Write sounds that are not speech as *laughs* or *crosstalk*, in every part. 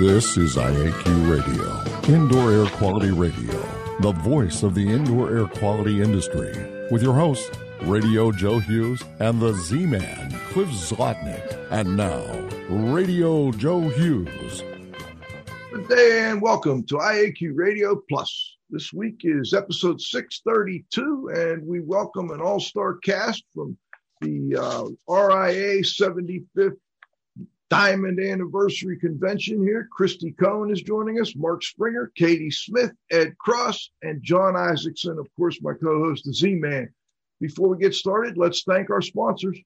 This is IAQ Radio, Indoor Air Quality Radio, the voice of the indoor air quality industry, with your hosts, Radio Joe Hughes and the Z Man, Cliff Zlotnick. And now, Radio Joe Hughes. Good day and welcome to IAQ Radio Plus. This week is episode 632, and we welcome an all star cast from the uh, RIA 75th Diamond Anniversary Convention here. Christy Cohen is joining us, Mark Springer, Katie Smith, Ed Cross, and John Isaacson, of course, my co host, the Z Man. Before we get started, let's thank our sponsors.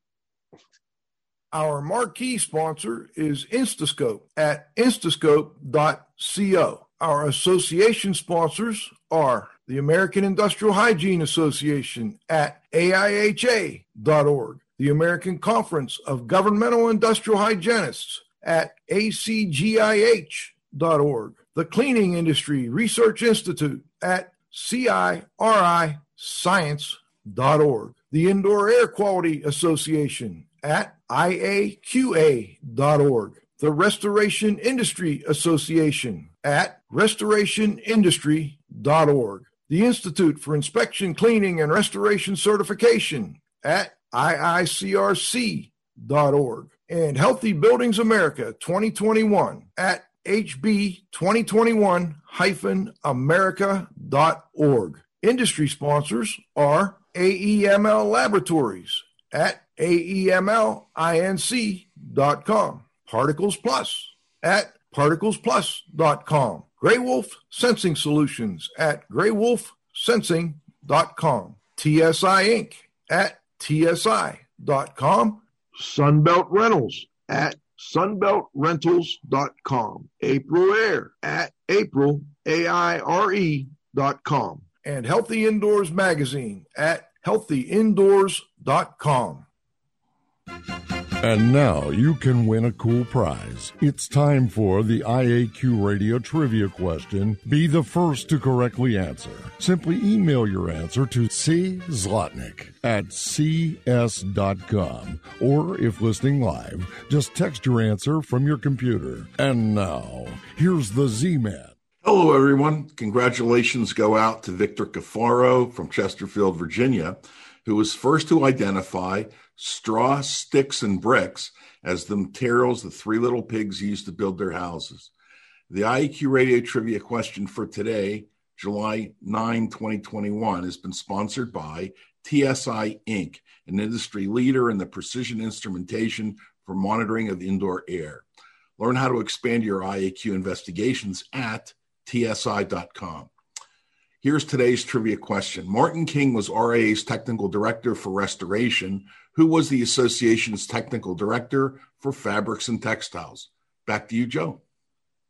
Our marquee sponsor is Instascope at instascope.co. Our association sponsors are the American Industrial Hygiene Association at AIHA.org, the American Conference of Governmental Industrial Hygienists at acgih.org, the Cleaning Industry Research Institute at CIRI the Indoor Air Quality Association at IAQA.org, the Restoration Industry Association at restorationindustry.org, the Institute for Inspection, Cleaning, and Restoration Certification at IICRC.org, and Healthy Buildings America 2021 at HB2021-America.org. Industry sponsors are AEML Laboratories at AEMLINC.com, Particles Plus at particlesplus.com, Gray Wolf Sensing Solutions at graywolfsensing.com, TSI Inc. at TSI.com, Sunbelt Rentals at sunbeltrentals.com, Aprilaire at April, A-I-R-E dot com, and Healthy Indoors Magazine at healthyindoors.com. And now you can win a cool prize. It's time for the IAQ Radio Trivia question. Be the first to correctly answer. Simply email your answer to C. Zlotnick at cs.com. Or if listening live, just text your answer from your computer. And now, here's the Z Man. Hello, everyone. Congratulations go out to Victor Cafaro from Chesterfield, Virginia, who was first to identify straw, sticks, and bricks as the materials the three little pigs used to build their houses. The IAQ Radio Trivia question for today, July 9, 2021, has been sponsored by TSI Inc., an industry leader in the precision instrumentation for monitoring of indoor air. Learn how to expand your IAQ investigations at tsi.com. Here's today's trivia question. Martin King was RIA's technical director for restoration, who was the association's technical director for fabrics and textiles. Back to you, Joe.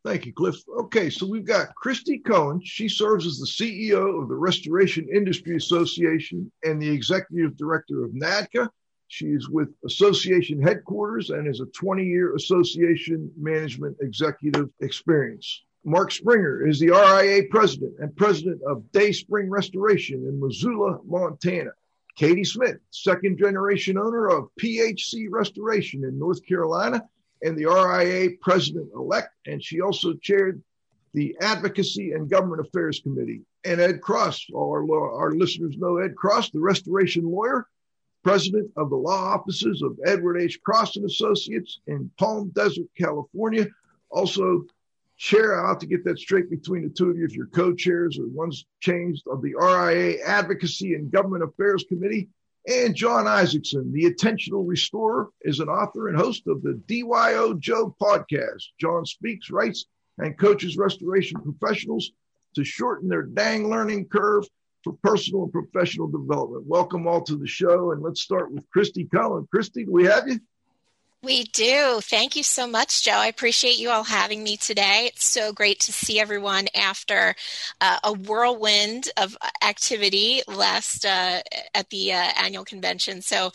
Thank you, Cliff. Okay, so we've got Christy Cohen. She serves as the CEO of the Restoration Industry Association and the executive director of NADCA. She is with association headquarters and is a 20 year association management executive experience. Mark Springer is the RIA president and president of Day Spring Restoration in Missoula, Montana. Katie Smith, second generation owner of PHC Restoration in North Carolina and the RIA president elect. And she also chaired the Advocacy and Government Affairs Committee. And Ed Cross, our, our listeners know Ed Cross, the restoration lawyer, president of the law offices of Edward H. Cross and Associates in Palm Desert, California. Also chair. I'll have to get that straight between the two of you if you're co-chairs or one's changed of the RIA Advocacy and Government Affairs Committee. And John Isaacson, the intentional restorer, is an author and host of the DYO Joe podcast. John speaks, writes, and coaches restoration professionals to shorten their dang learning curve for personal and professional development. Welcome all to the show. And let's start with Christy Cohen. Christy, do we have you? We do. Thank you so much, Joe. I appreciate you all having me today. It's so great to see everyone after uh, a whirlwind of activity last uh, at the uh, annual convention. So,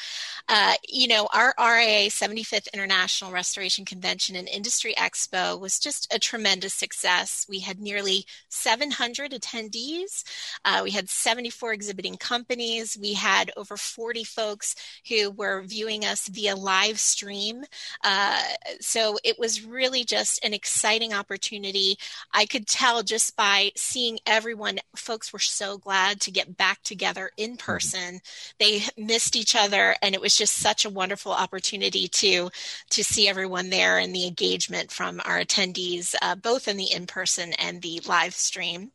uh, you know, our RIA 75th International Restoration Convention and Industry Expo was just a tremendous success. We had nearly 700 attendees. Uh, we had 74 exhibiting companies. We had over 40 folks who were viewing us via live stream team. Uh, so it was really just an exciting opportunity. I could tell just by seeing everyone, folks were so glad to get back together in mm-hmm. person. They missed each other, and it was just such a wonderful opportunity to to see everyone there and the engagement from our attendees, uh, both in the in person and the live stream.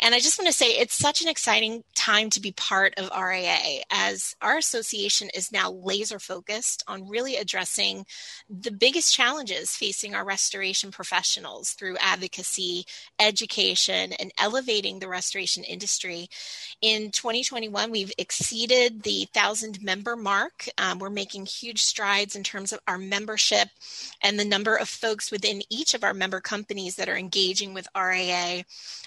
And I just want to say it's such an exciting time to be part of RIA as our association is now laser focused on really addressing the biggest challenges facing our restoration professionals through advocacy, education, and elevating the restoration industry. In 2021, we've exceeded the thousand member mark. Um, we're making huge strides in terms of our membership and the number of folks within each of our member companies that are engaging with RIA.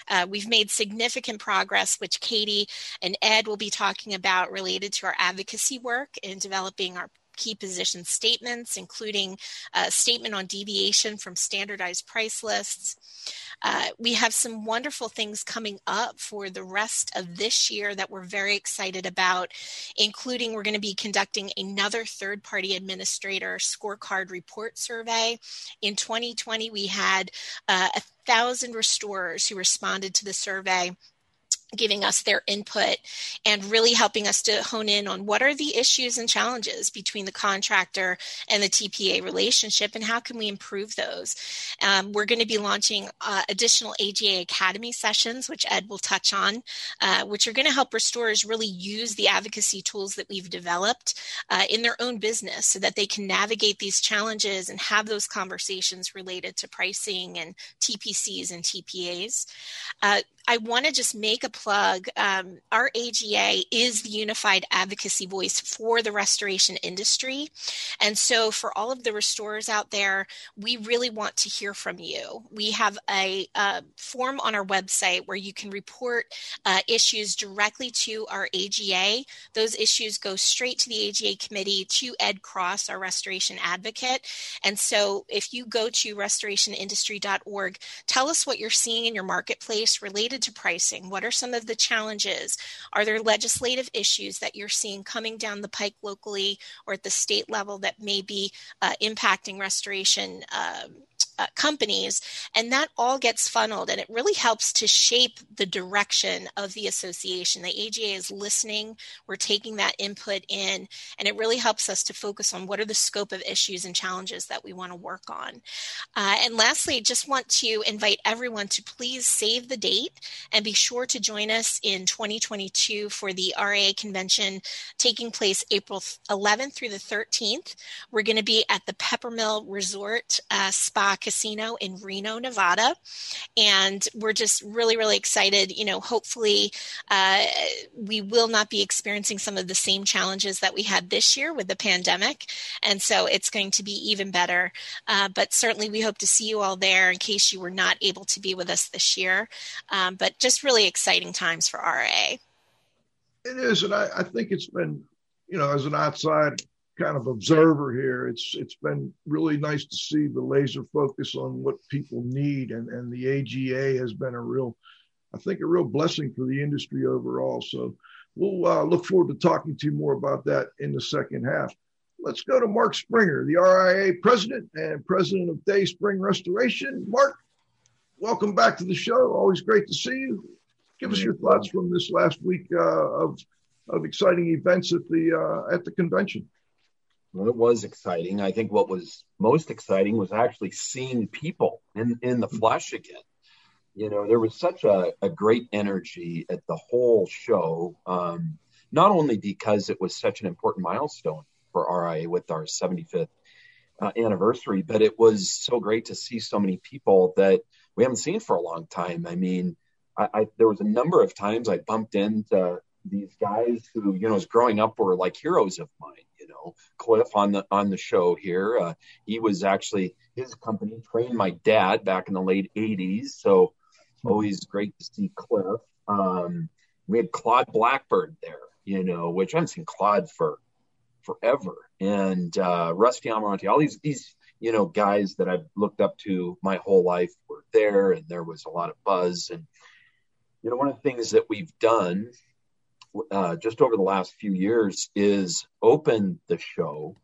Uh, we've made significant progress, which Katie and Ed will be talking about related to our advocacy work in developing our key position statements, including a statement on deviation from standardized price lists. Uh, we have some wonderful things coming up for the rest of this year that we're very excited about, including we're going to be conducting another third party administrator scorecard report survey. In 2020, we had uh, a thousand restorers who responded to the survey giving us their input and really helping us to hone in on what are the issues and challenges between the contractor and the TPA relationship and how can we improve those. Um, we're going to be launching uh, additional AGA Academy sessions, which Ed will touch on, uh, which are going to help restorers really use the advocacy tools that we've developed uh, in their own business so that they can navigate these challenges and have those conversations related to pricing and TPCs and TPAs. I want to just make a plug. Um, our AGA is the unified advocacy voice for the restoration industry. And so, for all of the restorers out there, we really want to hear from you. We have a, a form on our website where you can report uh, issues directly to our AGA. Those issues go straight to the AGA committee to Ed Cross, our restoration advocate. And so, if you go to restorationindustry.org, tell us what you're seeing in your marketplace related related to pricing? What are some of the challenges? Are there legislative issues that you're seeing coming down the pike locally or at the state level that may be uh, impacting restoration um, uh, companies, and that all gets funneled, and it really helps to shape the direction of the association. The AGA is listening, we're taking that input in, and it really helps us to focus on what are the scope of issues and challenges that we want to work on. Uh, and lastly, just want to invite everyone to please save the date and be sure to join us in 2022 for the RIA convention taking place April 11th through the 13th. We're going to be at the Peppermill Resort uh, Spa Casino in Reno, Nevada. And we're just really, really excited. You know, hopefully uh, we will not be experiencing some of the same challenges that we had this year with the pandemic. And so it's going to be even better. Uh, but certainly we hope to see you all there in case you were not able to be with us this year. Um, but just really exciting times for RIA. It is. And I, I think it's been, you know, as an outside kind of observer here, it's it's been really nice to see the laser focus on what people need, and and the AGA has been a real, I think, a real blessing for the industry overall. So we'll uh, look forward to talking to you more about that in the second half. Let's go to Mark Springer, the RIA president and president of Day Spring Restoration. Mark, welcome back to the show. Always great to see you. Give us your thoughts from this last week uh, of of exciting events at the uh, at the convention. Well, it was exciting. I think what was most exciting was actually seeing people in, in the flesh again. You know, there was such a, a great energy at the whole show, um, not only because it was such an important milestone for RIA with our 75th uh, anniversary, but it was so great to see so many people that we haven't seen for a long time. I mean, I, I there was a number of times I bumped into these guys who, you know, as growing up were like heroes of mine You know, Cliff on the on the show here. Uh, he was actually his company trained my dad back in the late '80s, so always great to see Cliff. Um, we had Claude Blackburn there, you know, which I haven't seen Claude for forever, and uh, Rusty Amarante. All these these you know guys that I've looked up to my whole life there, and there was a lot of buzz. And you know, one of the things that we've done uh, just over the last few years is open the show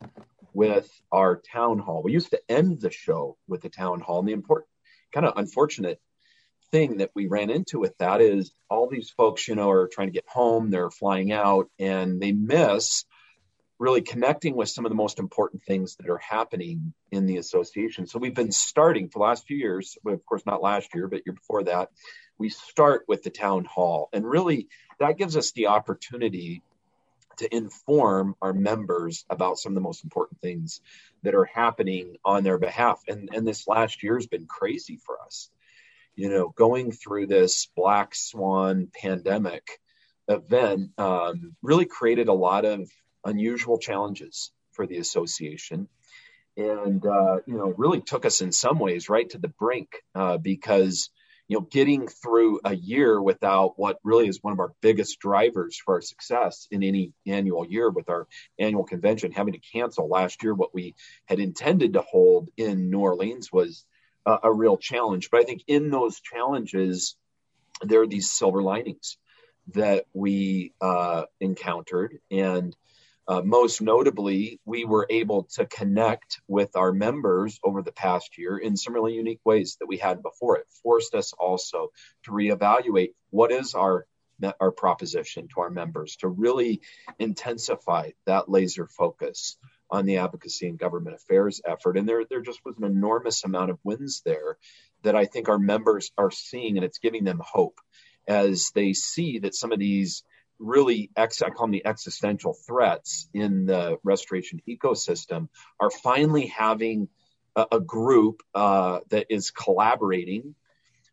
with our town hall. We used to end the show with the town hall, and the important, kind of unfortunate thing that we ran into with that is all these folks, you know, are trying to get home, they're flying out, and they miss really connecting with some of the most important things that are happening in the association. So we've been starting for the last few years, of course, not last year, but year before that, we start with the town hall. And really, that gives us the opportunity to inform our members about some of the most important things that are happening on their behalf. And, and this last year has been crazy for us. You know, going through this black swan pandemic event um, really created a lot of unusual challenges for the association. And uh, you know really took us in some ways right to the brink uh, because you know getting through a year without what really is one of our biggest drivers for our success in any annual year with our annual convention having to cancel last year what we had intended to hold in new orleans was a, a real challenge. But i think in those challenges there are these silver linings that we uh, encountered. And uh, most notably, we were able to connect with our members over the past year in some really unique ways that we had before. It forced us also to reevaluate what is our our proposition to our members to really intensify that laser focus on the advocacy and government affairs effort. And there, there just was an enormous amount of wins there that I think our members are seeing, and it's giving them hope as they see that some of these really ex, I call them the existential threats in the restoration ecosystem are finally having a, a group uh, that is collaborating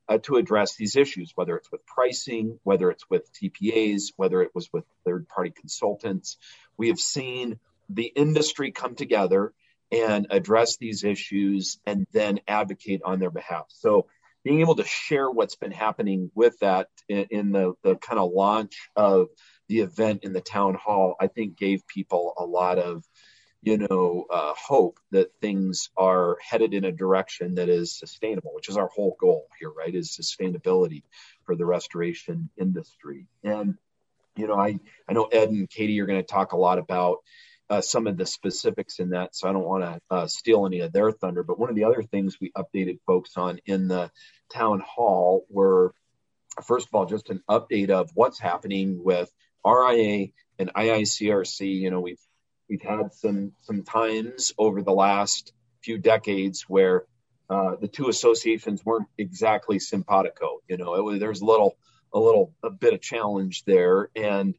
uh, to address these issues, whether it's with pricing, whether it's with TPAs, whether it was with third party consultants. We have seen the industry come together and address these issues and then advocate on their behalf. So being able to share what's been happening with that in, in the, the kind of launch of the event in the town hall, I think gave people a lot of, you know, uh, hope that things are headed in a direction that is sustainable, which is our whole goal here, right? Is sustainability for the restoration industry. And, you know, I, I know Ed and Katie are going to talk a lot about uh, some of the specifics in that, so I don't want to uh, steal any of their thunder. But one of the other things we updated folks on in the town hall were, first of all, just an update of what's happening with RIA and IICRC. You know, we've we've had some some times over the last few decades where uh, the two associations weren't exactly simpatico. You know, it was, there's a little a little a bit of challenge there, and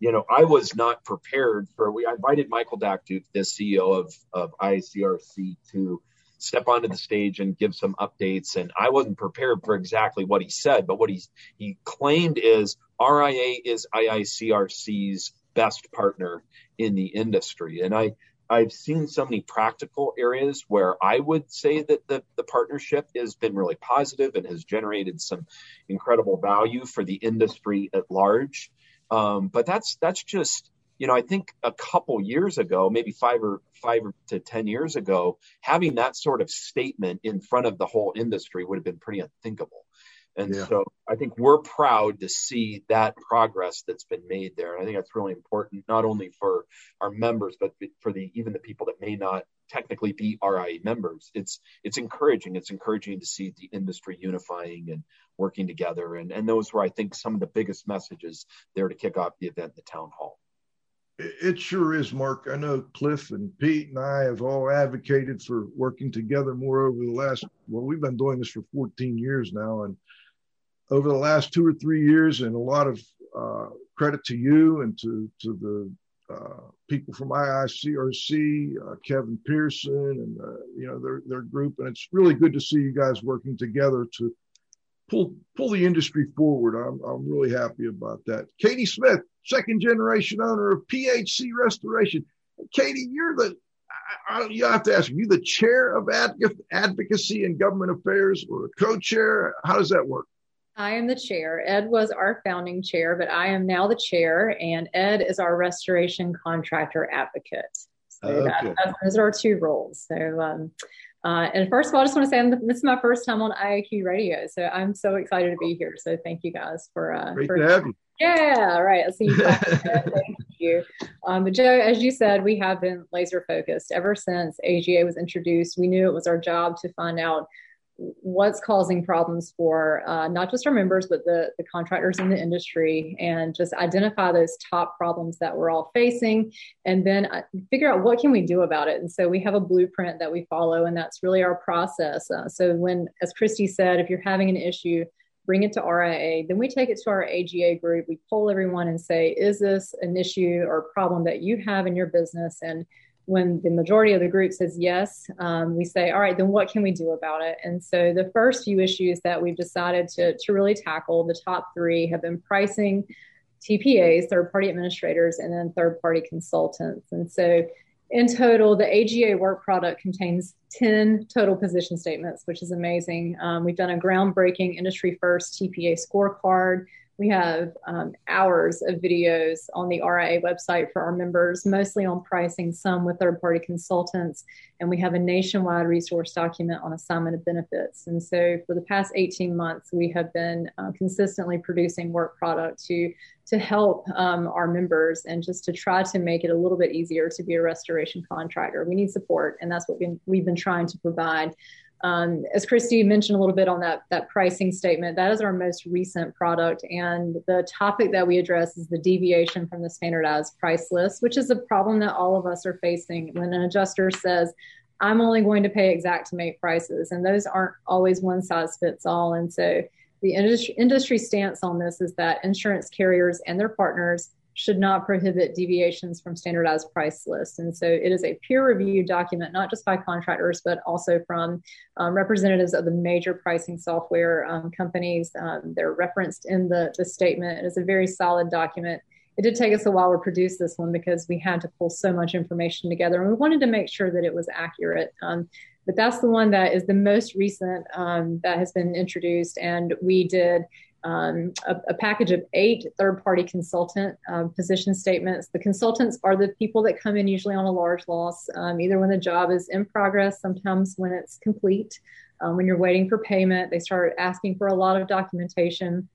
you know, I was not prepared for. We I invited Michael Dakduke, the CEO of of IICRC, to step onto the stage and give some updates. And I wasn't prepared for exactly what he said, but what he he claimed is RIA is IICRC's best partner in the industry, and I. I've seen so many practical areas where I would say that the, the partnership has been really positive and has generated some incredible value for the industry at large. Um, but that's that's just you know I think a couple years ago, maybe five or five to ten years ago, having that sort of statement in front of the whole industry would have been pretty unthinkable. And yeah. so I think we're proud to see that progress that's been made there. And I think that's really important, not only for our members, but for the even the people that may not technically be RIA members. It's it's encouraging. It's encouraging to see the industry unifying and working together. And and those were I think some of the biggest messages there to kick off the event, the town hall. It sure is, Mark. I know Cliff and Pete and I have all advocated for working together more over the last. Well, we've been doing this for 14 years now, and over the last two or three years, and a lot of uh, credit to you and to to the uh, people from IICRC, uh, Kevin Pearson, and uh, you know their their group, and it's really good to see you guys working together to pull pull the industry forward. I'm I'm really happy about that. Katie Smith, second generation owner of PHC Restoration. Katie, you're the I, I, you have to ask, are you the chair of advocacy and government affairs or co-chair? How does that work? I am the chair. Ed was our founding chair, but I am now the chair, and Ed is our restoration contractor advocate. So okay. that, those are our two roles. So um, Uh, and first of all, I just want to say I'm, this is my first time on IAQ radio, so I'm so excited to be here. So thank you guys for uh, great for, to have you. Yeah, right. I see you. *laughs* thank you. Um, but Joe, as you said, we have been laser focused ever since AGA was introduced. We knew it was our job to find out what's causing problems for uh, not just our members but the, the contractors in the industry and just identify those top problems that we're all facing and then uh, figure out what can we do about it. And so we have a blueprint that we follow and that's really our process. Uh, so when as christy said if you're having an issue bring it to ria then we take it to our aga group. We poll everyone and say is this an issue or problem that you have in your business? And when the majority of the group says yes, um, we say, all right, then what can we do about it? And so the first few issues that we've decided to, to really tackle, the top three have been pricing, TPAs, third party administrators, and then third party consultants. And so in total, the AGA work product contains 10 total position statements, which is amazing. Um, we've done a groundbreaking industry first TPA scorecard. We have um, hours of videos on the RIA website for our members, mostly on pricing, some with third party consultants. And we have a nationwide resource document on assignment of benefits. And so for the past 18 months, we have been uh, consistently producing work product to, to help um, our members and just to try to make it a little bit easier to be a restoration contractor. We need support, and that's what we, we've been trying to provide. Um, as Christy mentioned a little bit on that, that pricing statement, that is our most recent product. And the topic that we address is the deviation from the standardized price list, which is a problem that all of us are facing when an adjuster says, I'm only going to pay exact Xactimate prices. And those aren't always one size fits all. And so the industry, industry stance on this is that insurance carriers and their partners should not prohibit deviations from standardized price lists. And so it is a peer reviewed document, not just by contractors, but also from um, representatives of the major pricing software um, companies. Um, they're referenced in the, the statement. It is a very solid document. It did take us a while to produce this one because we had to pull so much information together and we wanted to make sure that it was accurate. Um, but that's the one that is the most recent um, that has been introduced. And we did um, a, a, package of eight third party consultant um, position statements. The consultants are the people that come in usually on a large loss, um, either when the job is in progress, sometimes when it's complete. Um, when you're waiting for payment, they start asking for a lot of documentation.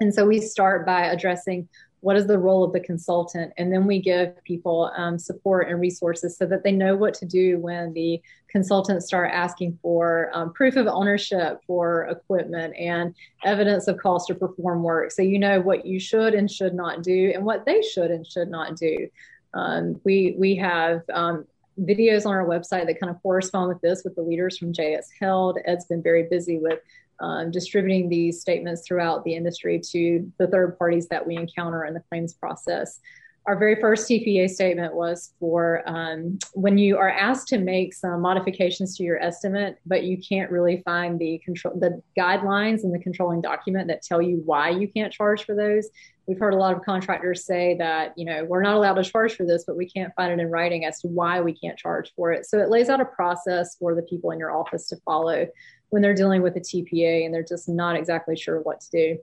And so we start by addressing what is the role of the consultant? And then we give people um, support and resources so that they know what to do when the consultants start asking for um, proof of ownership for equipment and evidence of cost to perform work. So you know what you should and should not do and what they should and should not do. Um, we we have um, videos on our website that kind of correspond with this with the leaders from JS Held. Ed's been very busy with um, distributing these statements throughout the industry to the third parties that we encounter in the claims process. Our very first TPA statement was for um, when you are asked to make some modifications to your estimate, but you can't really find the control, the guidelines in the controlling document that tell you why you can't charge for those. We've heard a lot of contractors say that you know we're not allowed to charge for this, but we can't find it in writing as to why we can't charge for it. So it lays out a process for the people in your office to follow when they're dealing with a TPA and they're just not exactly sure what to do.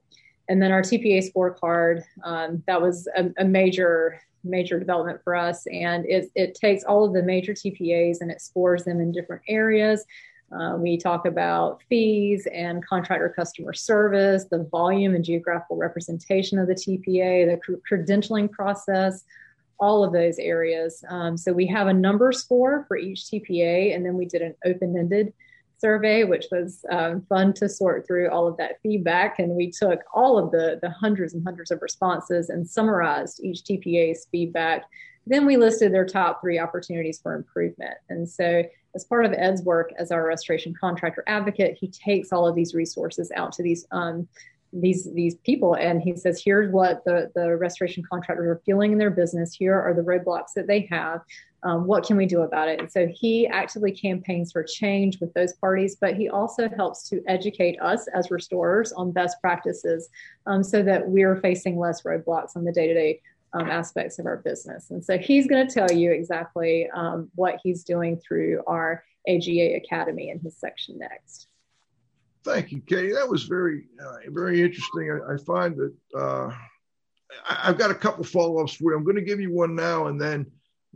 And then our TPA scorecard, um, that was a, a, major, major development for us. And it, it takes all of the major TPAs and it scores them in different areas. Uh, we talk about fees and contractor customer service, the volume and geographical representation of the TPA, the cr- credentialing process, all of those areas. Um, so we have a number score for each TPA, and then we did an open ended survey, which was um, fun to sort through all of that feedback. And we took all of the, the hundreds and hundreds of responses and summarized each TPA's feedback. Then we listed their top three opportunities for improvement. And so, as part of Ed's work as our restoration contractor advocate, he takes all of these resources out to these um, these these people and he says here's what the the restoration contractors are feeling in their business here are the roadblocks that they have um, what can we do about it? And so he actively campaigns for change with those parties, but he also helps to educate us as restorers on best practices um, so that we're facing less roadblocks on the day to day aspects of our business. And so he's going to tell you exactly um, what he's doing through our AGA Academy in his section next. Thank you, Katie. That was very, uh, very interesting. I, I find that uh, I, have got a couple follow ups for you. I'm going to give you one now, and then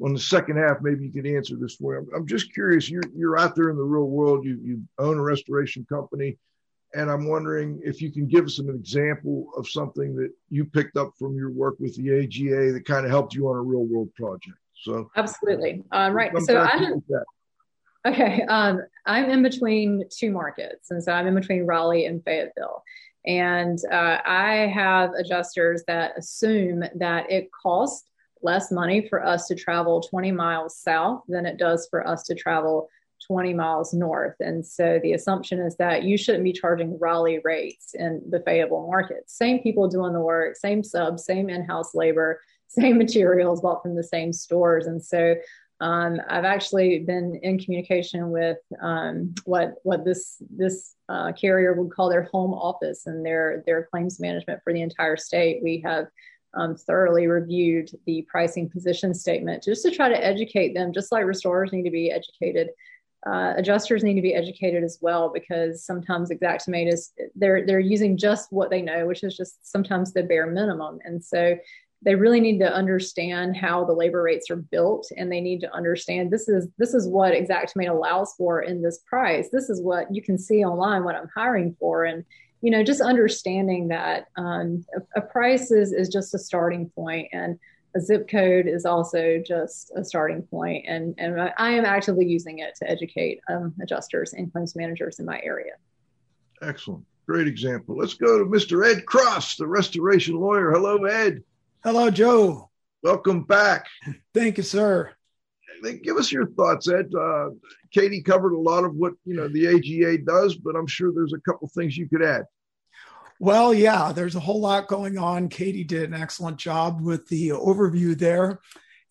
on the second half, maybe you could answer this for me. I'm, just curious. You're you're out there in the real world. You you own a restoration company, and I'm wondering if you can give us an example of something that you picked up from your work with the AGA that kind of helped you on a real world project. So absolutely, um, right. So I'm okay. Um, I'm in between two markets, and so I'm in between Raleigh and Fayetteville. And uh, I have adjusters that assume that it costs less money for us to travel 20 miles south than it does for us to travel 20 miles north. And so the assumption is that you shouldn't be charging Raleigh rates in the Fayetteville market. Same people doing the work, same subs, same in house labor, *laughs* same materials bought from the same stores. And so um, I've actually been in communication with um, what what this this uh, carrier would call their home office and their their claims management for the entire state. We have um, thoroughly reviewed the pricing position statement just to try to educate them, just like restorers need to be educated. Uh, adjusters need to be educated as well because sometimes Xactimate is they're they're using just what they know, which is just sometimes the bare minimum, and so they really need to understand how the labor rates are built and they need to understand this is this is what Xactimate allows for in this price this is what you can see online what i'm hiring for and you know just understanding that um, a, a, price is, is just a starting point and a zip code is also just a starting point and and i am actively using it to educate um, adjusters and claims managers in my area excellent great example let's go to mr ed cross the restoration lawyer hello ed Hello, Joe. Welcome back. Thank you, sir. Give us your thoughts, Ed. Uh, Katie covered a lot of what you know the AGA does, but I'm sure there's a couple things you could add. Well, yeah, there's a whole lot going on. Katie did an excellent job with the overview there.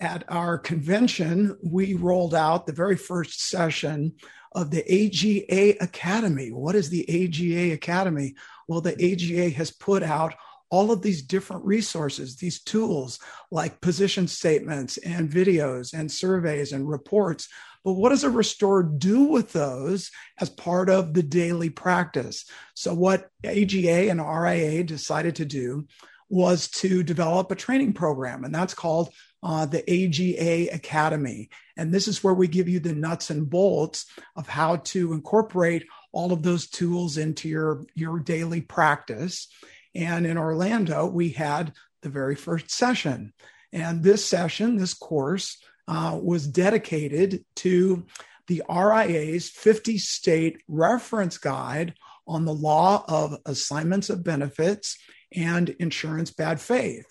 At our convention, we rolled out the very first session of the AGA Academy. What is the AGA Academy? Well, the AGA has put out all of these different resources, these tools like position statements and videos and surveys and reports. But what does a restorer do with those as part of the daily practice? So, what AGA and RIA decided to do was to develop a training program, and that's called uh, the AGA Academy. And this is where we give you the nuts and bolts of how to incorporate all of those tools into your, your daily practice. And in Orlando, we had the very first session. And this session, this course, uh, was dedicated to the RIA's 50 state reference guide on the law of assignments of benefits and insurance bad faith.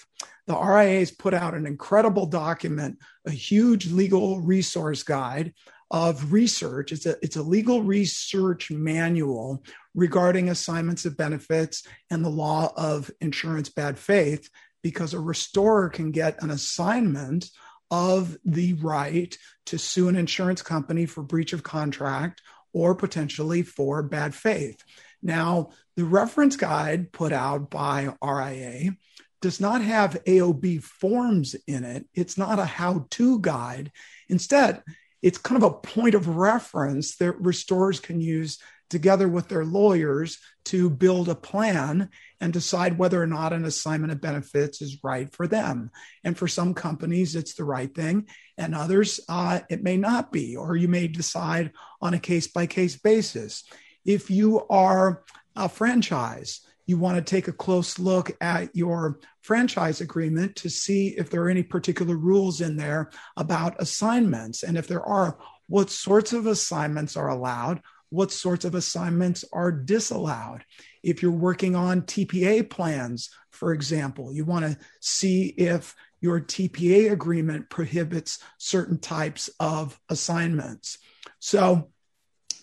The RIA's put out an incredible document, a huge legal resource guide of research. It's a, it's a legal research manual regarding assignments of benefits and the law of insurance bad faith, because a restorer can get an assignment of the right to sue an insurance company for breach of contract or potentially for bad faith. Now, the reference guide put out by RIA does not have AOB forms in it. It's not a how to guide. Instead, it's kind of a point of reference that restorers can use together with their lawyers to build a plan and decide whether or not an assignment of benefits is right for them. And for some companies, it's the right thing, and others, uh, it may not be, or you may decide on a case by case basis. If you are a franchise, you want to take a close look at your franchise agreement to see if there are any particular rules in there about assignments. And if there are, what sorts of assignments are allowed, what sorts of assignments are disallowed. If you're working on TPA plans, for example, you want to see if your TPA agreement prohibits certain types of assignments. So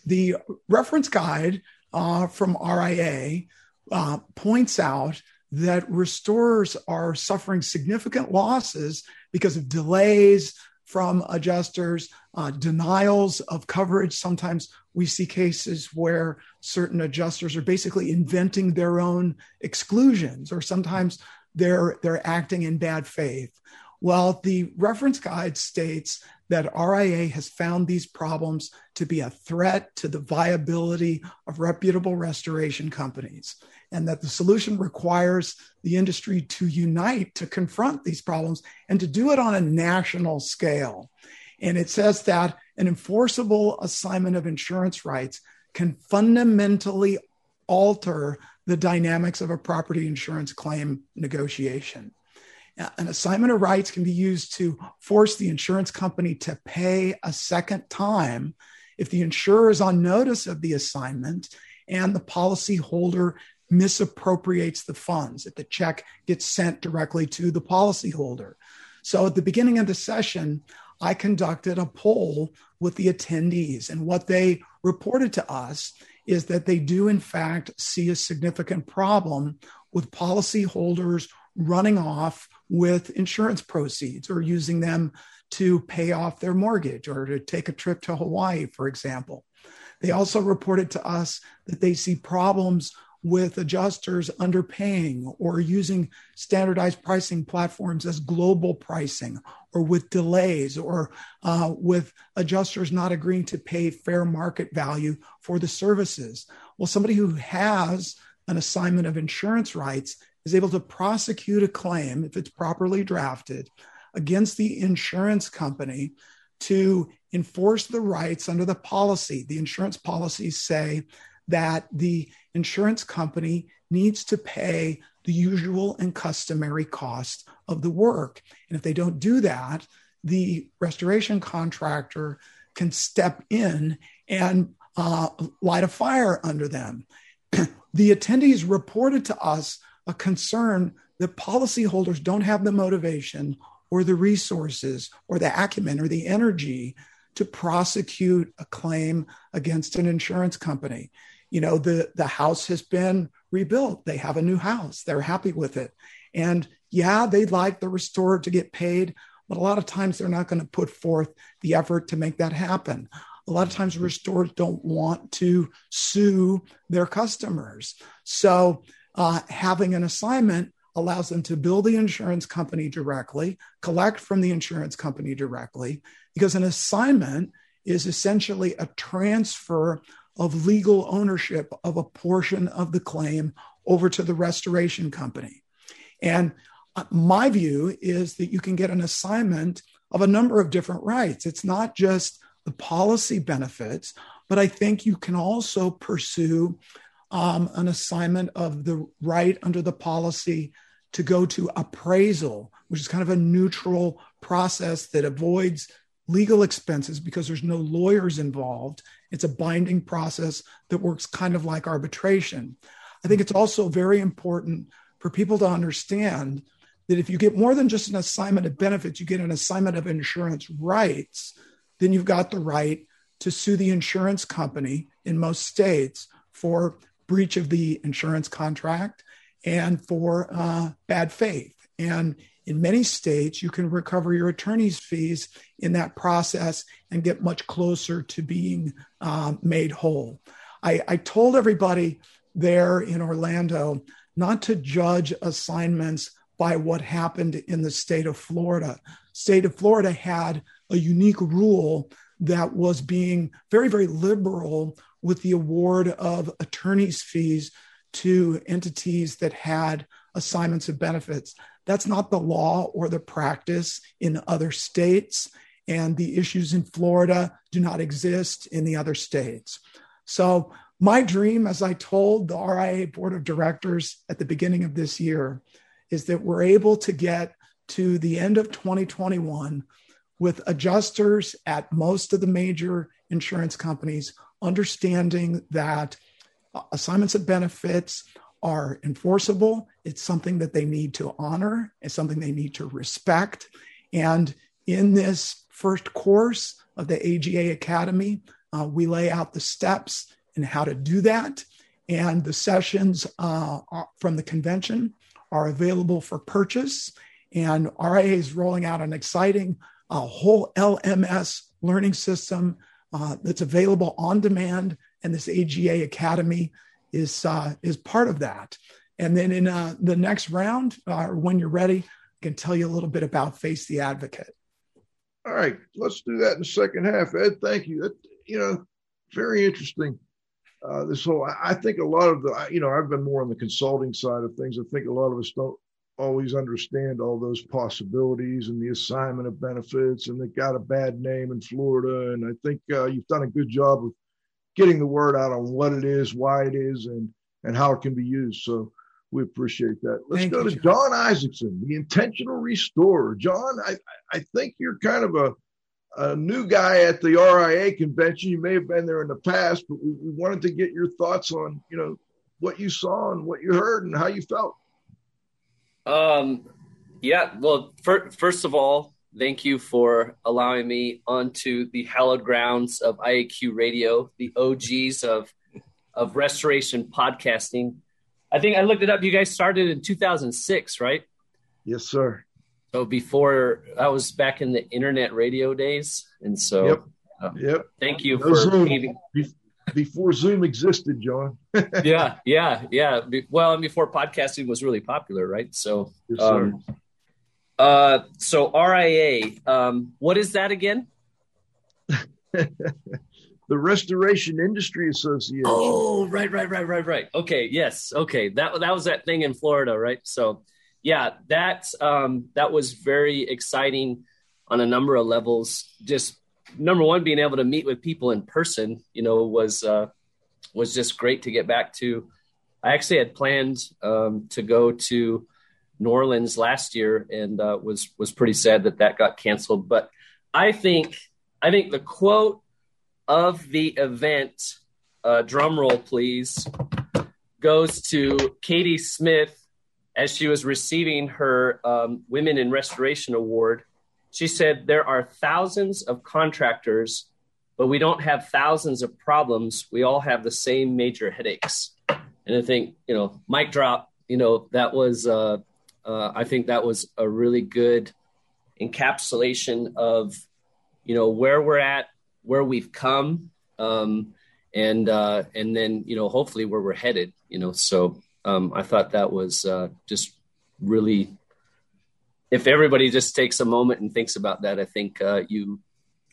the reference guide uh, from RIA uh, points out that restorers are suffering significant losses because of delays from adjusters, uh, denials of coverage. Sometimes we see cases where certain adjusters are basically inventing their own exclusions, or sometimes they're they're acting in bad faith, Well, the reference guide states that RIA has found these problems to be a threat to the viability of reputable restoration companies, and that the solution requires the industry to unite to confront these problems and to do it on a national scale. And it says that an enforceable assignment of insurance rights can fundamentally alter the dynamics of a property insurance claim negotiation. An assignment of rights can be used to force the insurance company to pay a second time if the insurer is on notice of the assignment and the policyholder misappropriates the funds, if the check gets sent directly to the policyholder. So at the beginning of the session, I conducted a poll with the attendees, and what they reported to us is that they do, in fact, see a significant problem with policyholders running off with insurance proceeds or using them to pay off their mortgage or to take a trip to Hawaii, for example. They also reported to us that they see problems with adjusters underpaying or using standardized pricing platforms as global pricing or with delays or uh, with adjusters not agreeing to pay fair market value for the services. Well, somebody who has an assignment of insurance rights is able to prosecute a claim, if it's properly drafted, against the insurance company to enforce the rights under the policy. The insurance policies say that the insurance company needs to pay the usual and customary cost of the work. And if they don't do that, the restoration contractor can step in and uh, light a fire under them. *clears throat* the attendees reported to us a concern that policyholders don't have the motivation or the resources or the acumen or the energy to prosecute a claim against an insurance company you know the the house has been rebuilt. They have a new house. They're happy with it. And yeah they'd like the restorer to get paid but a lot of times they're not going to put forth the effort to make that happen. A lot of times restorers don't want to sue their customers. So uh, having an assignment allows them to bill the insurance company directly collect from the insurance company directly because an assignment is essentially a transfer of legal ownership of a portion of the claim over to the restoration company. And uh, my view is that you can get an assignment of a number of different rights. It's not just the policy benefits, but I think you can also pursue um, an assignment of the right under the policy to go to appraisal, which is kind of a neutral process that avoids legal expenses because there's no lawyers involved it's a binding process that works kind of like arbitration. I think it's also very important for people to understand that if you get more than just an assignment of benefits, you get an assignment of insurance rights, then you've got the right to sue the insurance company in most states for breach of the insurance contract and for uh, bad faith. And in many states, you can recover your attorney's fees in that process and get much closer to being uh, made whole. I, I told everybody there in Orlando not to judge assignments by what happened in the state of Florida. State of Florida had a unique rule that was being very, very liberal with the award of attorney's fees to entities that had assignments of benefits. That's not the law or the practice in other states. And the issues in Florida do not exist in the other states. So, my dream, as I told the RIA board of directors at the beginning of this year, is that we're able to get to the end of 2021 with adjusters at most of the major insurance companies understanding that assignments of benefits are enforceable. It's something that they need to honor, it's something they need to respect. And in this first course of the AGA Academy, uh, we lay out the steps and how to do that. And the sessions uh, from the convention are available for purchase. And RIA is rolling out an exciting uh, whole LMS learning system uh, that's available on demand. And this AGA Academy is uh, is part of that. And then in uh, the next round, uh, when you're ready, I can tell you a little bit about Face the Advocate. All right, let's do that in the second half. Ed, thank you. That, you know, very interesting. Uh, this whole, I think a lot of the, you know, I've been more on the consulting side of things. I think a lot of us don't always understand all those possibilities and the assignment of benefits, and they got a bad name in Florida. And I think uh, you've done a good job of getting the word out on what it is, why it is, and and how it can be used. So we appreciate that. Let's Thank go you, to John Isaacson, the intentional restorer. John, I, I think you're kind of a, a new guy at the RIA convention. You may have been there in the past, but we, we wanted to get your thoughts on, you know, what you saw and what you heard and how you felt. Um, yeah, well, for, first of all, thank you for allowing me onto the hallowed grounds of IAQ Radio, the OGs of of restoration podcasting. I think I looked it up. You guys started in 2006, right? Yes, sir. So before I was back in the internet radio days, and so yep, uh, yep. Thank you no for Zoom. before Zoom existed, John. *laughs* yeah, yeah, yeah. Well, and before podcasting was really popular, right? So, yes, um, uh, so RIA, um, what is that again? *laughs* the Restoration Industry Association. Oh, right, right, right, right, right. Okay, yes, okay. That that was that thing in Florida, right? So, yeah, that um, that was very exciting on a number of levels. Just number one, being able to meet with people in person, you know, was uh, was just great to get back to. I actually had planned um, to go to New Orleans last year, and uh, was was pretty sad that that got canceled. But I think I think the quote of the event, uh, drum roll please, goes to Katie Smith as she was receiving her um, Women in Restoration Award. She said, There are thousands of contractors, but we don't have thousands of problems. We all have the same major headaches. And I think, you know, mic drop, you know, that was, uh, uh, I think that was a really good encapsulation of, you know, where we're at where we've come, um, and uh, and then you know hopefully where we're headed. You know, so um, I thought that was uh, just really. If everybody just takes a moment and thinks about that, I think uh, you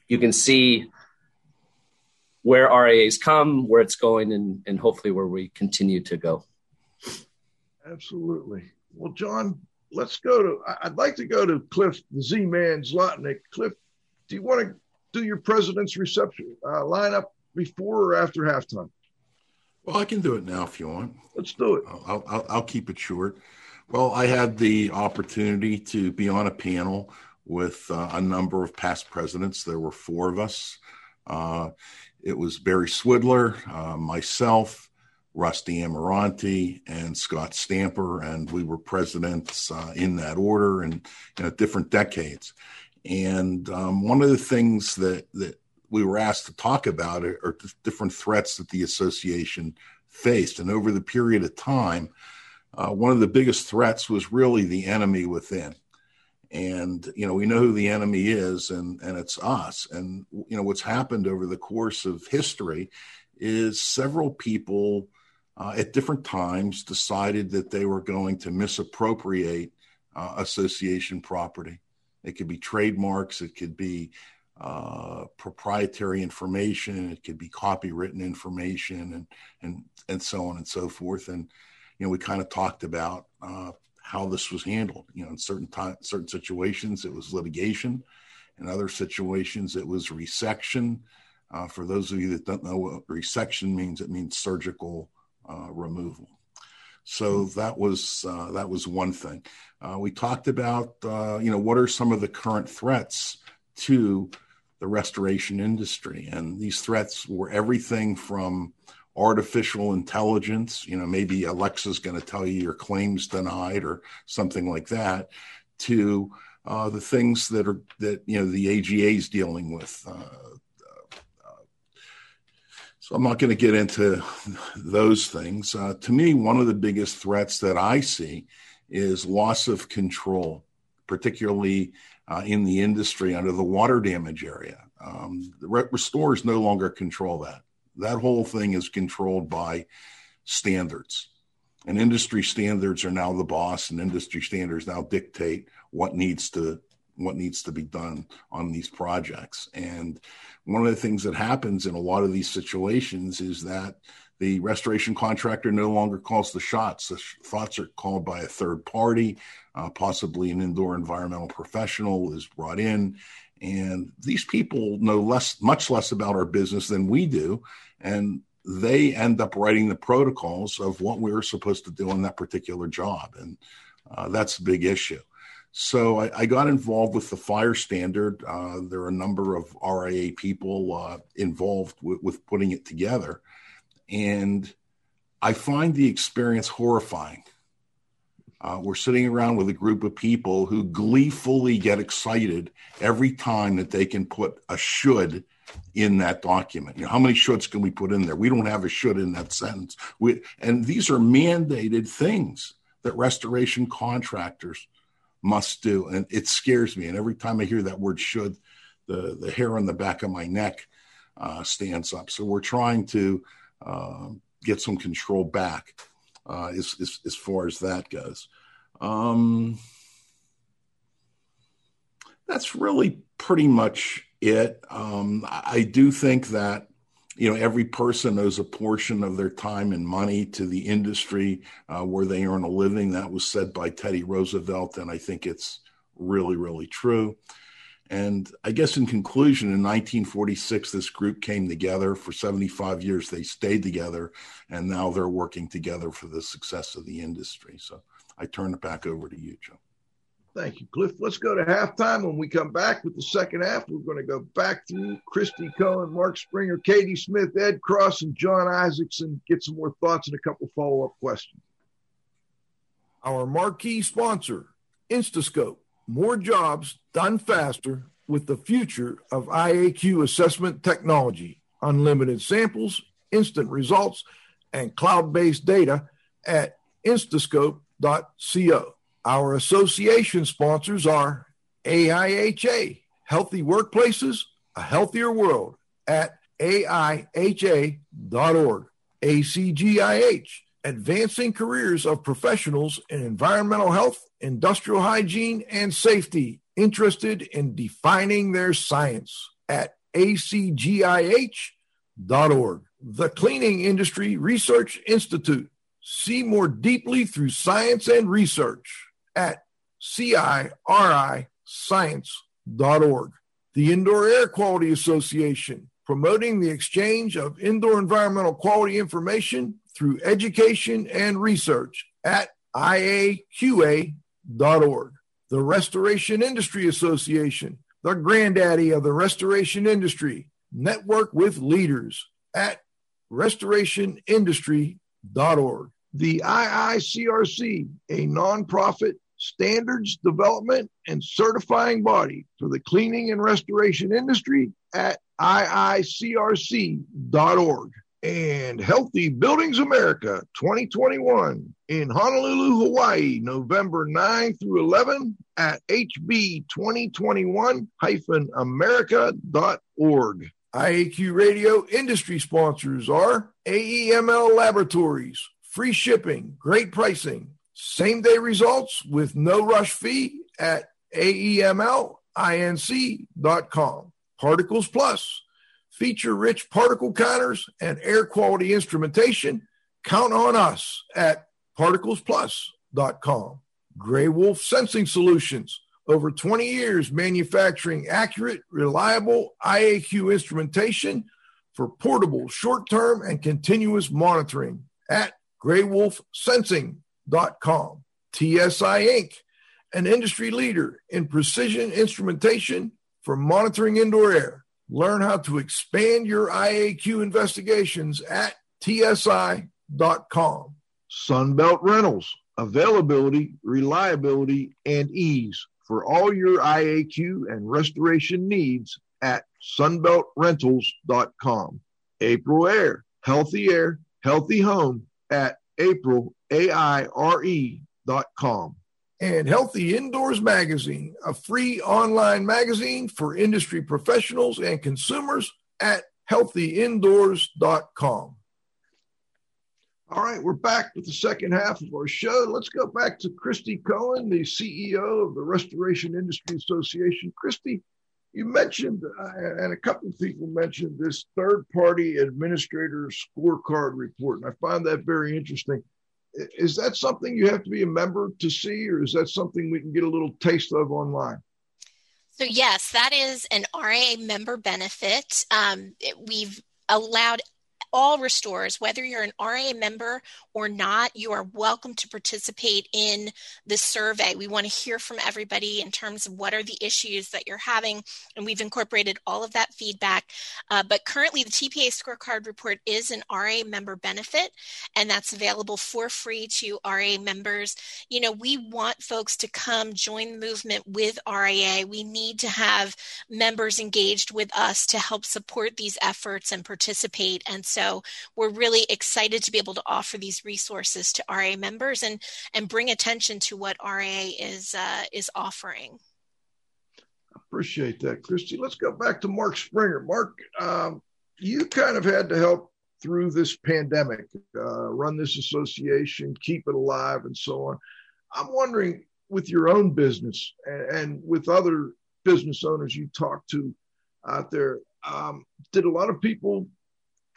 you can see where RIA's come, where it's going, and and hopefully where we continue to go. Absolutely. Well, John, let's go to. I'd like to go to Cliff, the Z Man Zlotnik. Cliff, do you want to do your president's reception uh, lineup before or after halftime? Well, I can do it now if you want. Let's do it. I'll, I'll, I'll keep it short. Well, I had the opportunity to be on a panel with uh, a number of past presidents. There were four of us. Uh, it was Barry Swidler, uh, myself, Rusty Amarante, and Scott Stamper, and we were presidents uh, in that order and you know, different decades. And um, one of the things that that we were asked to talk about are, are different threats that the association faced. And over the period of time, uh, one of the biggest threats was really the enemy within. And you know we know who the enemy is, and and it's us. And you know what's happened over the course of history is several people uh, at different times decided that they were going to misappropriate uh, association property. It could be trademarks, it could be uh, proprietary information, it could be copywritten information, and and and so on and so forth. And you know, we kind of talked about uh, how this was handled. You know, in certain time, certain situations, it was litigation. In other situations, it was resection. Uh, for those of you that don't know what resection means, it means surgical uh, removal. So that was uh, that was one thing. Uh, we talked about uh, you know what are some of the current threats to the restoration industry, and these threats were everything from artificial intelligence. You know, maybe Alexa's going to tell you your claims denied or something like that, to uh, the things that are that you know the AGA is dealing with uh, so I'm not going to get into those things. Uh, to me, one of the biggest threats that I see is loss of control, particularly uh, in the industry under the water damage area. Um, the restorers no longer control that. That whole thing is controlled by standards. And industry standards are now the boss, and industry standards now dictate what needs to what needs to be done on these projects. And one of the things that happens in a lot of these situations is that the restoration contractor no longer calls the shots. The thoughts are called by a third party, uh, possibly an indoor environmental professional is brought in. And these people know less, much less about our business than we do. And they end up writing the protocols of what we are supposed to do on that particular job. And uh, that's a big issue. So I, I, got involved with the fire standard. Uh, there are a number of RIA people uh, involved with, with, putting it together. And I find the experience horrifying. Uh, we're sitting around with a group of people who gleefully get excited every time that they can put a should in that document. You know, how many shoulds can we put in there? We don't have a should in that sentence. We, and these are mandated things that restoration contractors must do. And it scares me. And every time I hear that word should, the, the hair on the back of my neck uh, stands up. So we're trying to uh, get some control back uh, as, as, as, far as that goes. Um, that's really pretty much it. Um, I do think that you know every person owes a portion of their time and money to the industry uh, where they earn a living. That was said by teddy roosevelt and i think it's really really true. And i guess in conclusion in 1946 this group came together. For 75 years they stayed together and now they're working together for the success of the industry. So i turn it back over to you joe Thank you, Cliff. Let's go to halftime. When we come back with the second half, we're going to go back through Christy Cohen, Mark Springer, Katie Smith, Ed Cross, and John Isaacson. Get some more thoughts and a couple follow up questions. Our marquee sponsor, Instascope. More jobs done faster with the future of IAQ assessment technology. Unlimited samples, instant results, and cloud based data at instascope.co. Our association sponsors are AIHA, Healthy Workplaces, A Healthier World at AIHA.org. ACGIH, Advancing Careers of Professionals in Environmental Health, Industrial Hygiene, and Safety, interested in defining their science at acgih.org. The Cleaning Industry Research Institute. See more deeply through science and research at ciriscience.org. The Indoor Air Quality Association, promoting the exchange of indoor environmental quality information through education and research at iaqa.org. The Restoration Industry Association, the granddaddy of the restoration industry, network with leaders at restorationindustry.org. The IICRC, a nonprofit standards development and certifying body for the cleaning and restoration industry at iicrc.org. And Healthy Buildings America 2021 in Honolulu, Hawaii, November 9 through 11 at hb2021-america.org. IAQ Radio industry sponsors are AEML Laboratories, free shipping, great pricing, same day results with no rush fee at AEMLINC.com. Particles Plus, feature rich particle counters and air quality instrumentation. Count on us at particlesplus.com. Gray Wolf Sensing Solutions, over 20 years manufacturing accurate, reliable IAQ instrumentation for portable, short term, and continuous monitoring at Gray Wolf Sensing com. TSI Inc., an industry leader in precision instrumentation for monitoring indoor air. Learn how to expand your IAQ investigations at tsi.com. Sunbelt Rentals, availability, reliability, and ease for all your IAQ and restoration needs at sunbeltrentals.com. Aprilaire, healthy air, healthy home at April A-I-R-E.com. And Healthy Indoors Magazine, a free online magazine for industry professionals and consumers at healthyindoors.com. All right, we're back with the second half of our show. Let's go back to Christy Cohen, the CEO of the Restoration Industry Association. Christy, you mentioned, uh, and a couple of people mentioned this third party administrator scorecard report, and I find that very interesting. Is that something you have to be a member to see, or is that something we can get a little taste of online? So, yes, that is an RIA member benefit. Um, we've allowed all restorers, whether you're an RIA member or not, you are welcome to participate in the survey. We want to hear from everybody in terms of what are the issues that you're having, and we've incorporated all of that feedback. Uh, but currently, the TPA scorecard report is an RIA member benefit, and that's available for free to RIA members. You know, we want folks to come join the movement with RIA. We need to have members engaged with us to help support these efforts and participate. And so so we're really excited to be able to offer these resources to RIA members and and bring attention to what RIA is uh, is offering. Appreciate that, Christy. Let's go back to Mark Springer. Mark, um, you kind of had to help through this pandemic, uh, run this association, keep it alive, and so on. I'm wondering, with your own business and, and with other business owners you talk to out there, um, did a lot of people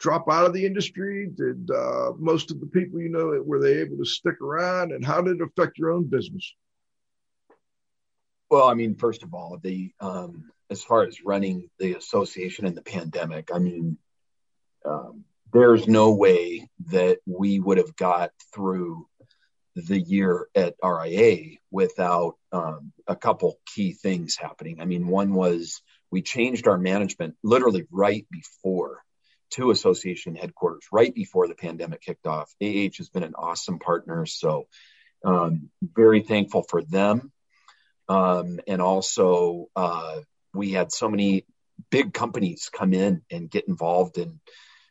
drop out of the industry? Did uh, most of the people you know were they able to stick around, and how did it affect your own business? Well, I mean, first of all, the um, as far as running the association in the pandemic, I mean, um, there's no way that we would have got through the year at RIA without um, a couple key things happening. I mean, one was we changed our management literally right before to association headquarters right before the pandemic kicked off. AH has been an awesome partner. So, um, very thankful for them. Um, and also, uh, we had so many big companies come in and get involved and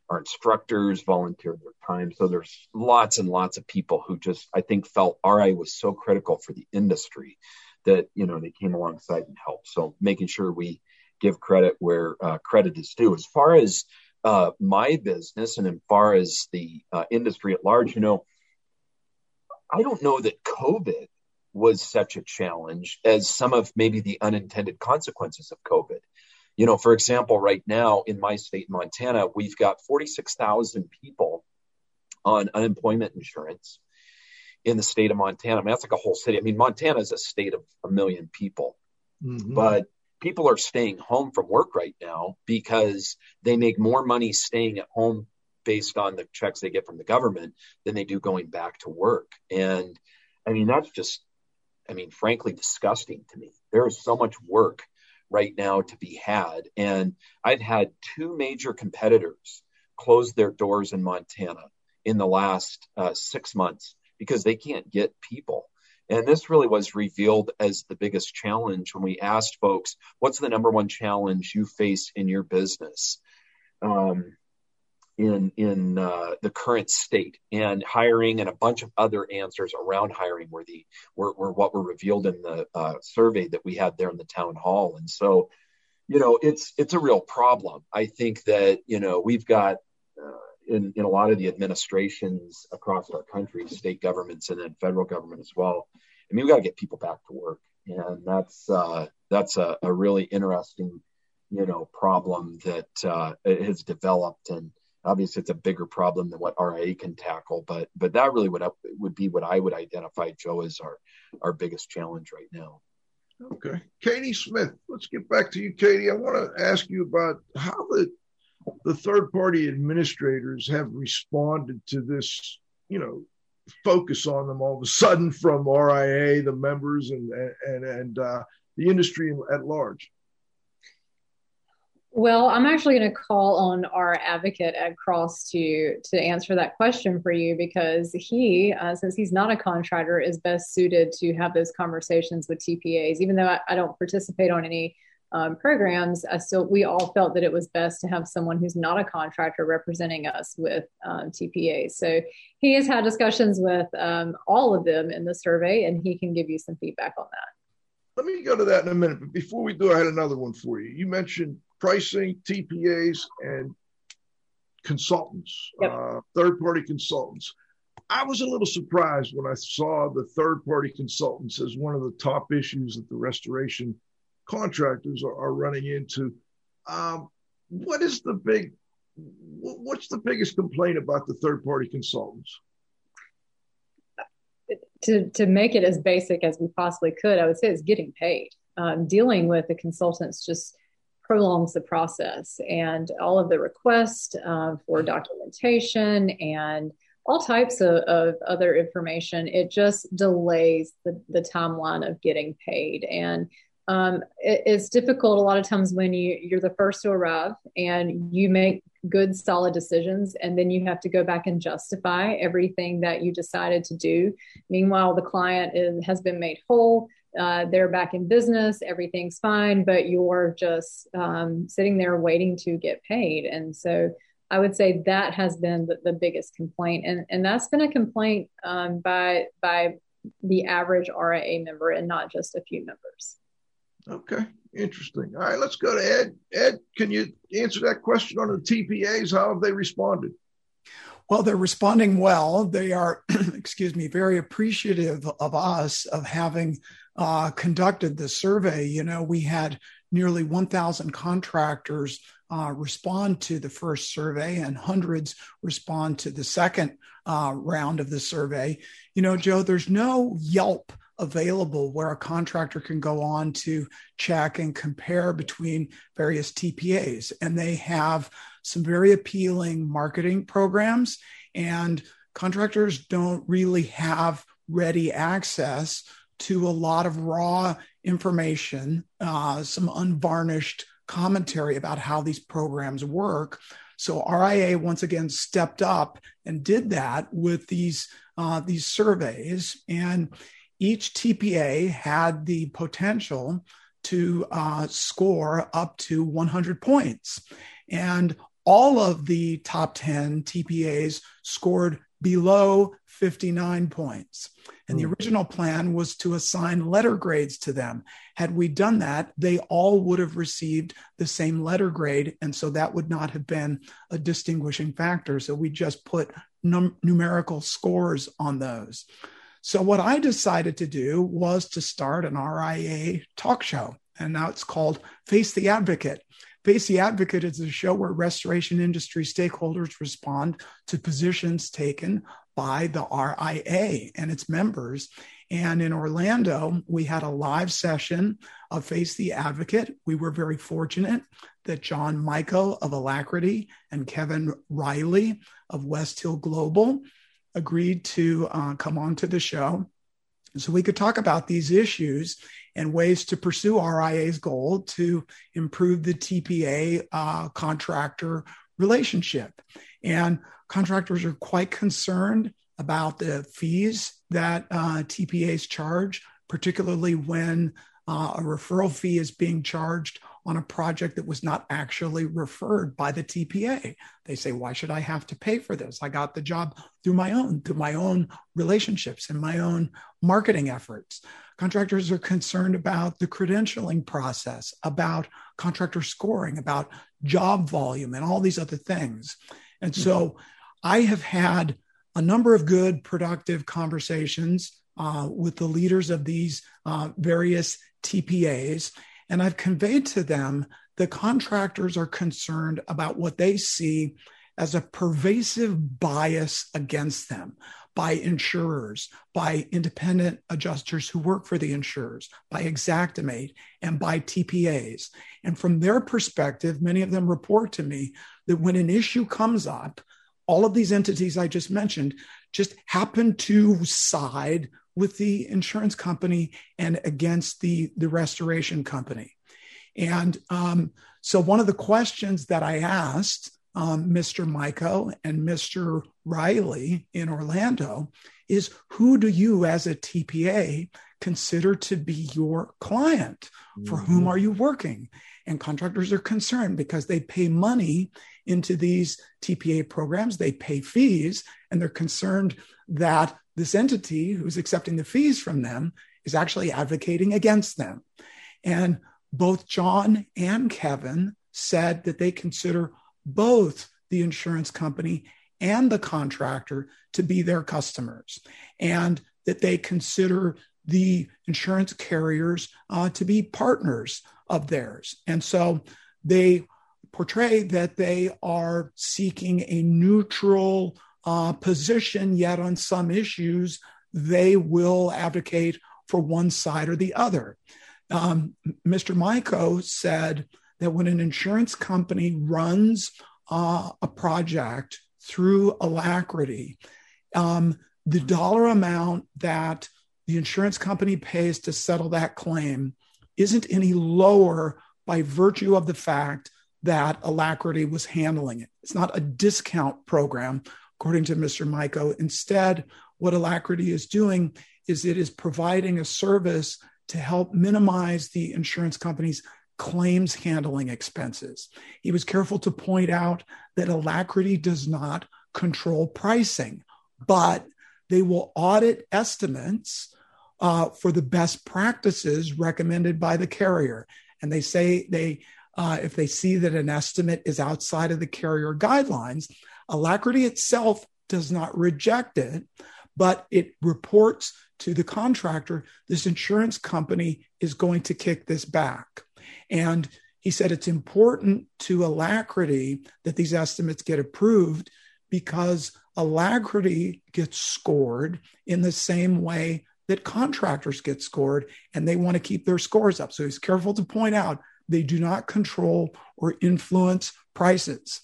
our instructors volunteer their time. So there's lots and lots of people who just, I think, felt RIA was so critical for the industry that, you know, they came alongside and helped. So making sure we give credit where uh, credit is due. As far as uh, my business and as far as the uh, industry at large, you know, I don't know that COVID was such a challenge as some of maybe the unintended consequences of COVID. You know, for example, right now in my state, Montana, we've got 46,000 people on unemployment insurance in the state of Montana. I mean, that's like a whole city. I mean, Montana is a state of a million people, mm-hmm. but people are staying home from work right now because they make more money staying at home based on the checks they get from the government than they do going back to work. And I mean, that's just, I mean, frankly, disgusting to me. There is so much work right now to be had. And I've had two major competitors close their doors in Montana in the last uh, six months because they can't get people. And this really was revealed as the biggest challenge when we asked folks, what's the number one challenge you face in your business? Um, in in uh, the current state and hiring and a bunch of other answers around hiring were the were, were what were revealed in the uh, survey that we had there in the town hall and so you know it's it's a real problem i think that you know we've got uh, in, in a lot of the administrations across our country, state governments and then federal government as well. I mean, we got to get people back to work, and that's uh, that's a, a, really interesting, you know, problem that uh, has developed, and obviously it's a bigger problem than what RIA can tackle. But but that really would would be what I would identify, Joe, as our our biggest challenge right now. Okay, Katie Smith. Let's get back to you, Katie. I want to ask you about how the the third party administrators have responded to this, you know, focus on them all of a sudden from RIA, the members, and and and uh, the industry at large? Well, I'm actually going to call on our advocate Ed Cross to to answer that question for you because he, uh, since he's not a contractor, is best suited to have those conversations with TPAs. Even though I, I don't participate on any um, programs, uh, still we all felt that it was best to have someone who's not a contractor representing us with um, TPA. So he has had discussions with um, all of them in the survey, and he can give you some feedback on that. Let me go to that in a minute. But before we do, I had another one for you. You mentioned pricing, TPAs, and consultants, yep. uh, third party consultants. I was a little surprised when I saw the third party consultants as one of the top issues that the restoration contractors are, are running into. Um, what is the big, what's the biggest complaint about the third party consultants? To, to make it as basic as we possibly could, I would say it's getting paid. Um, dealing with the consultants just prolongs the process and all of the requests uh, for documentation and all types of, of, other information. It just delays the, the timeline of getting paid. And um, it, it's difficult a lot of times when you, you're the first to arrive and you make good, solid decisions, and then you have to go back and justify everything that you decided to do. Meanwhile, the client is, has been made whole uh, they're back in business, everything's fine, but you're just um, sitting there waiting to get paid. And so I would say that has been the, the biggest complaint, and and that's been a complaint um, by by the average RIA member, and not just a few members. Okay, interesting. All right, let's go to Ed. Ed, can you answer that question on the TPAs? How have they responded? Well, they're responding well. They are, *clears throat* excuse me, very appreciative of us of having uh, conducted the survey. You know, we had nearly 1,000 contractors uh, respond to the first survey and hundreds respond to the second uh, round of the survey. You know, Joe, there's no Yelp available where a contractor can go on to check and compare between various TPAs. And they have some very appealing marketing programs, and contractors don't really have ready access to a lot of raw information, uh, some unvarnished commentary about how these programs work. So RIA once again stepped up and did that with these uh, these surveys, and each TPA had the potential to uh, score up to 100 points, and all of the top 10 TPAs scored below 59 points. And the hmm. original plan was to assign letter grades to them. Had we done that, they all would have received the same letter grade. And so that would not have been a distinguishing factor. So we just put num- numerical scores on those. So what I decided to do was to start an RIA talk show. And now it's called Face the Advocate. Face the Advocate is a show where restoration industry stakeholders respond to positions taken by the RIA and its members. And in Orlando, we had a live session of Face the Advocate. We were very fortunate that John Michael of Alacrity and Kevin Riley of West Hill Global agreed to uh, come on to the show so we could talk about these issues and ways to pursue RIA's goal to improve the TPA uh, contractor relationship. And contractors are quite concerned about the fees that uh, TPAs charge, particularly when uh, a referral fee is being charged on a project that was not actually referred by the TPA. They say, why should I have to pay for this? I got the job through my own, through my own relationships and my own marketing efforts. Contractors are concerned about the credentialing process, about contractor scoring, about job volume, and all these other things. And so I have had a number of good, productive conversations uh, with the leaders of these uh, various TPAs. And I've conveyed to them the contractors are concerned about what they see as a pervasive bias against them by insurers, by independent adjusters who work for the insurers, by Xactimate, and by TPAs. And from their perspective, many of them report to me that when an issue comes up, all of these entities I just mentioned just happen to side with the insurance company and against the, the restoration company. And um, so, one of the questions that I asked um, Mr. Michael and Mr. Riley in Orlando is who do you, as a TPA, consider to be your client? For mm-hmm. whom are you working? And contractors are concerned because they pay money into these TPA programs, they pay fees, and they're concerned that this entity who's accepting the fees from them is actually advocating against them. And both John and Kevin said that they consider both the insurance company and the contractor to be their customers, and that they consider the insurance carriers uh, to be partners of theirs. And so they portray that they are seeking a neutral uh, position, yet on some issues, they will advocate for one side or the other. Um, Mr. Miko said that when an insurance company runs uh, a project through Alacrity, um, the dollar amount that the insurance company pays to settle that claim isn't any lower by virtue of the fact that Alacrity was handling it. It's not a discount program, according to Mr. Miko. Instead, what Alacrity is doing is it is providing a service to help minimize the insurance company's claims handling expenses. He was careful to point out that Alacrity does not control pricing, but they will audit estimates uh, for the best practices recommended by the carrier. And they say they, uh, if they see that an estimate is outside of the carrier guidelines, Alacrity itself does not reject it, but it reports to the contractor this insurance company is going to kick this back. And he said it's important to Alacrity that these estimates get approved because Alacrity gets scored in the same way that contractors get scored and they want to keep their scores up. So he's careful to point out they do not control or influence prices.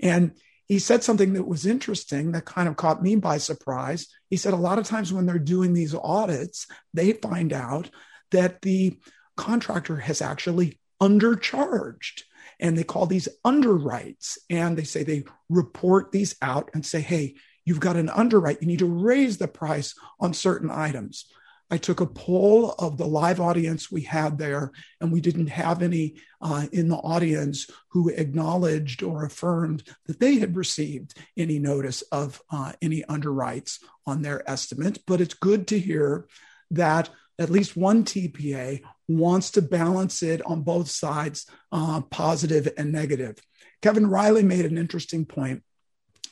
And he said something that was interesting that kind of caught me by surprise. He said a lot of times when they're doing these audits, they find out that the contractor has actually undercharged and they call these underwrites and they say they report these out and say hey you've got an underwrite. You need to raise the price on certain items. I took a poll of the live audience we had there, and we didn't have any uh, in the audience who acknowledged or affirmed that they had received any notice of uh, any underwrites on their estimate. But it's good to hear that at least one TPA wants to balance it on both sides, uh, positive and negative. Kevin Riley made an interesting point.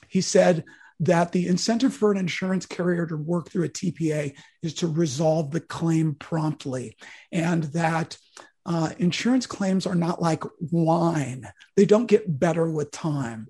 He said that the incentive for an insurance carrier to work through a TPA is to resolve the claim promptly, and that uh, insurance claims are not like wine, they don't get better with time.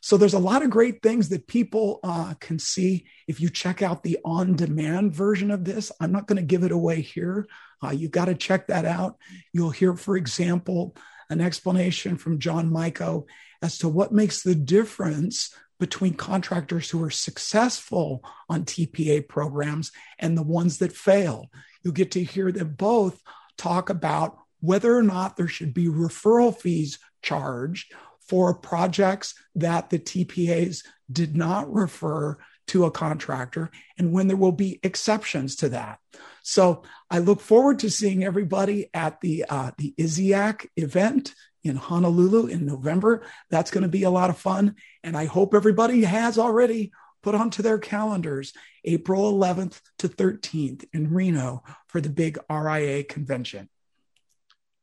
So there's a lot of great things that people uh, can see if you check out the on-demand version of this. I'm not going to give it away here. Uh, you got to check that out. You'll hear, for example, an explanation from John Miko as to what makes the difference between contractors who are successful on TPA programs and the ones that fail. You'll get to hear them both talk about whether or not there should be referral fees charged for projects that the TPAs did not refer to a contractor and when there will be exceptions to that. So I look forward to seeing everybody at the uh, the ISIAQ event in Honolulu in November. That's going to be a lot of fun. And I hope everybody has already put onto their calendars April 11th to 13th in Reno for the big RIA convention.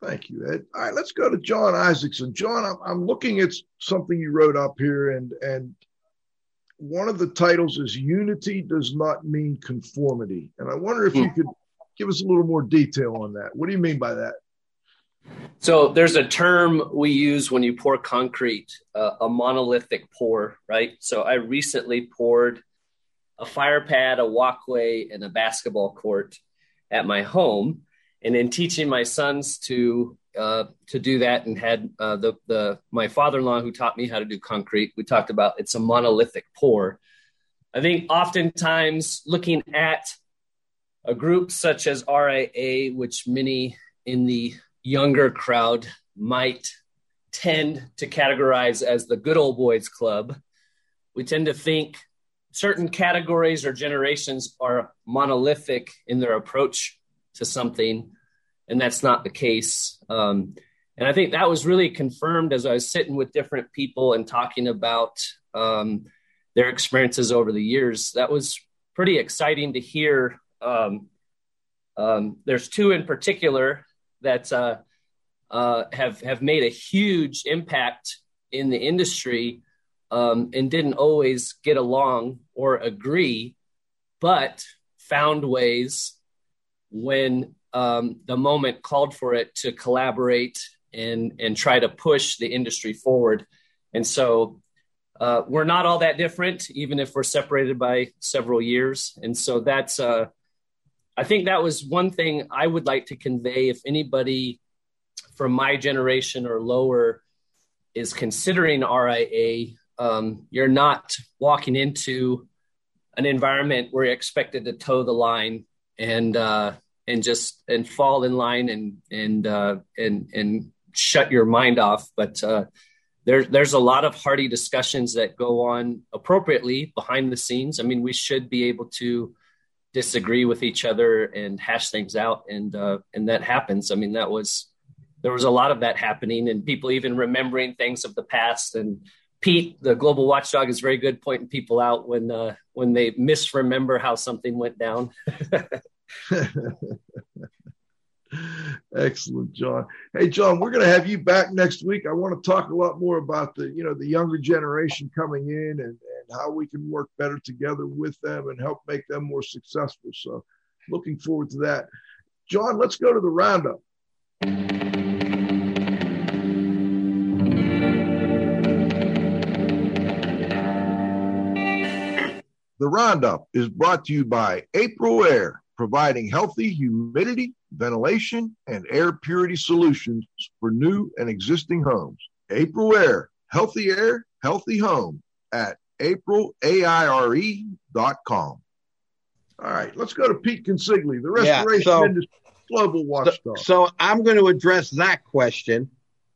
Thank you, Ed. All right, let's go to John Isaacson. John, I'm, I'm looking at something you wrote up here, and and one of the titles is "Unity does not mean conformity," and I wonder if you hmm. could give us a little more detail on that. What do you mean by that? So there's a term we use when you pour concrete, uh, a monolithic pour, right? So I recently poured a fire pad, a walkway, and a basketball court at my home. And in teaching my sons to uh, to do that, and had uh, the the my father-in-law who taught me how to do concrete. We talked about it's a monolithic pour. I think oftentimes looking at a group such as RIA, which many in the younger crowd might tend to categorize as the good old boys club. We tend to think certain categories or generations are monolithic in their approach to something, and that's not the case. Um, and I think that was really confirmed as I was sitting with different people and talking about um, their experiences over the years. That was pretty exciting to hear. Um, um there's two in particular that uh, uh, have have made a huge impact in the industry. um, and didn't always get along or agree, but found ways when um, the moment called for it to collaborate and and try to push the industry forward. And so uh, we're not all that different, even if we're separated by several years. And so that's uh, I think that was one thing I would like to convey. If anybody from my generation or lower is considering RIA, um, you're not walking into an environment where you're expected to toe the line and uh, and just and fall in line and and uh, and and shut your mind off. But uh, there's there's a lot of hearty discussions that go on appropriately behind the scenes. I mean, we should be able to disagree with each other and hash things out, and uh, and that happens. I mean, that was there was a lot of that happening, and people even remembering things of the past. And Pete, the global watchdog, is very good pointing people out when uh, when they misremember how something went down. *laughs* Excellent, John. Hey, John, we're going to have you back next week. I want to talk a lot more about the, you know, the younger generation coming in and, and how we can work better together with them and help make them more successful. So, looking forward to that. John, let's go to the roundup. The roundup is brought to you by Aprilaire providing healthy humidity, ventilation, and air purity solutions for new and existing homes. Aprilaire, healthy air, healthy home at aprilaire.com. All right, let's go to Pete Consigli, the restoration yeah, so, industry global watchdog. So, so I'm going to address that question.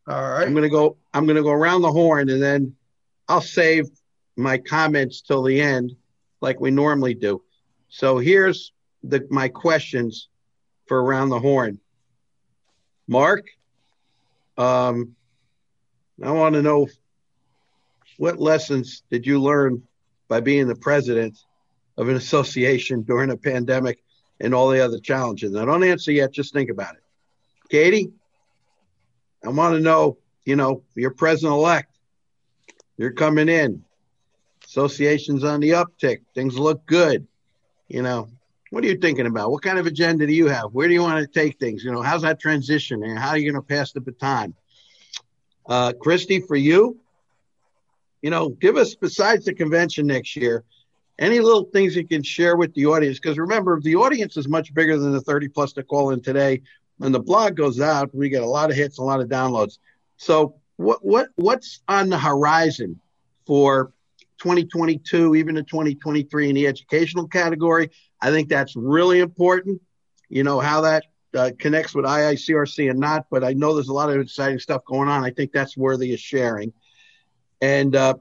All right. I'm going to go I'm going to go around the horn and then I'll save my comments till the end like we normally do. So here's the, my questions for around the horn. Mark, um, I want to know what lessons did you learn by being the president of an association during a pandemic and all the other challenges? Now, don't answer yet. Just think about it. Katie, I want to know, you know, you're president elect. You're coming in. Association's on the uptick. Things look good. You know, what are you thinking about? What kind of agenda do you have? Where do you want to take things? You know, how's that transition and how are you going to pass the baton? Uh, Christy, for you, you know, give us besides the convention next year, any little things you can share with the audience. Because remember, the audience is much bigger than the 30 plus to call in today. When the blog goes out, we get a lot of hits, a lot of downloads. So what what what's on the horizon for 2022, even in 2023 in the educational category. I think that's really important. You know, how that uh, connects with IICRC and not, but I know there's a lot of exciting stuff going on. I think that's worthy of sharing. And uh,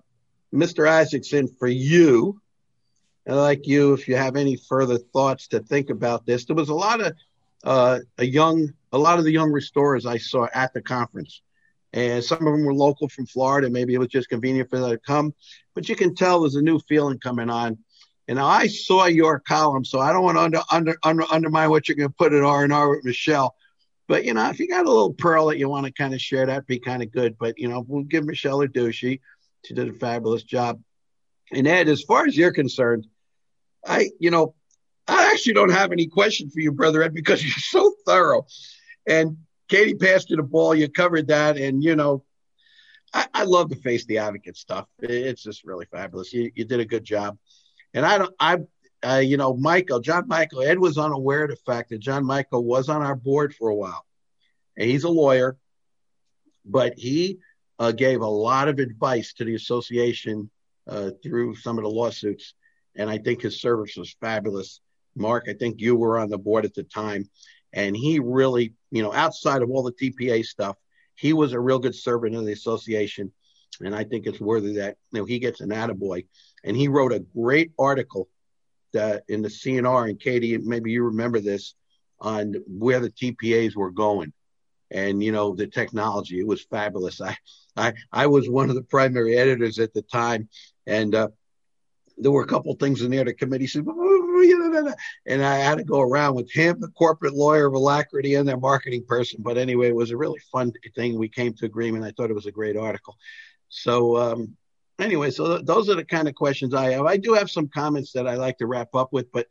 Mr. Isaacson, for you, and like you, if you have any further thoughts to think about this, there was a lot of uh, a young, a lot of the young restorers I saw at the conference and some of them were local from Florida. Maybe it was just convenient for them to come, but you can tell there's a new feeling coming on. And I saw your column, so I don't want to under, under, under, undermine what you're going to put at R and R with Michelle. But you know, if you got a little pearl that you want to kind of share, that'd be kind of good. But you know, we'll give Michelle a. She she did a fabulous job. And Ed, as far as you're concerned, I you know, I actually don't have any question for you, brother Ed, because *laughs* you're so thorough. And Katie passed you the ball. You covered that, and you know, I, I love the face the advocate stuff. It's just really fabulous. You, you did a good job, and I don't. I, uh, you know, Michael, John Michael, Ed was unaware of the fact that John Michael was on our board for a while, and he's a lawyer, but he uh, gave a lot of advice to the association uh, through some of the lawsuits, and I think his service was fabulous. Mark, I think you were on the board at the time, and he really, you know, outside of all the TPA stuff, he was a real good servant of the association. And I think it's worthy that you know he gets an attaboy. And he wrote a great article that in the C&R, and Katie, maybe you remember this, on where the TPAs were going and you know the technology it was fabulous i i i was one of the primary editors at the time and uh, there were a couple things in there the committee said and I had to go around with him, the corporate lawyer of Alacrity, and their marketing person. But anyway, it was a really fun thing. We came to agreement. I thought it was a great article. So, um, anyway, so th- those are the kind of questions I have. I do have some comments that I like to wrap up with, but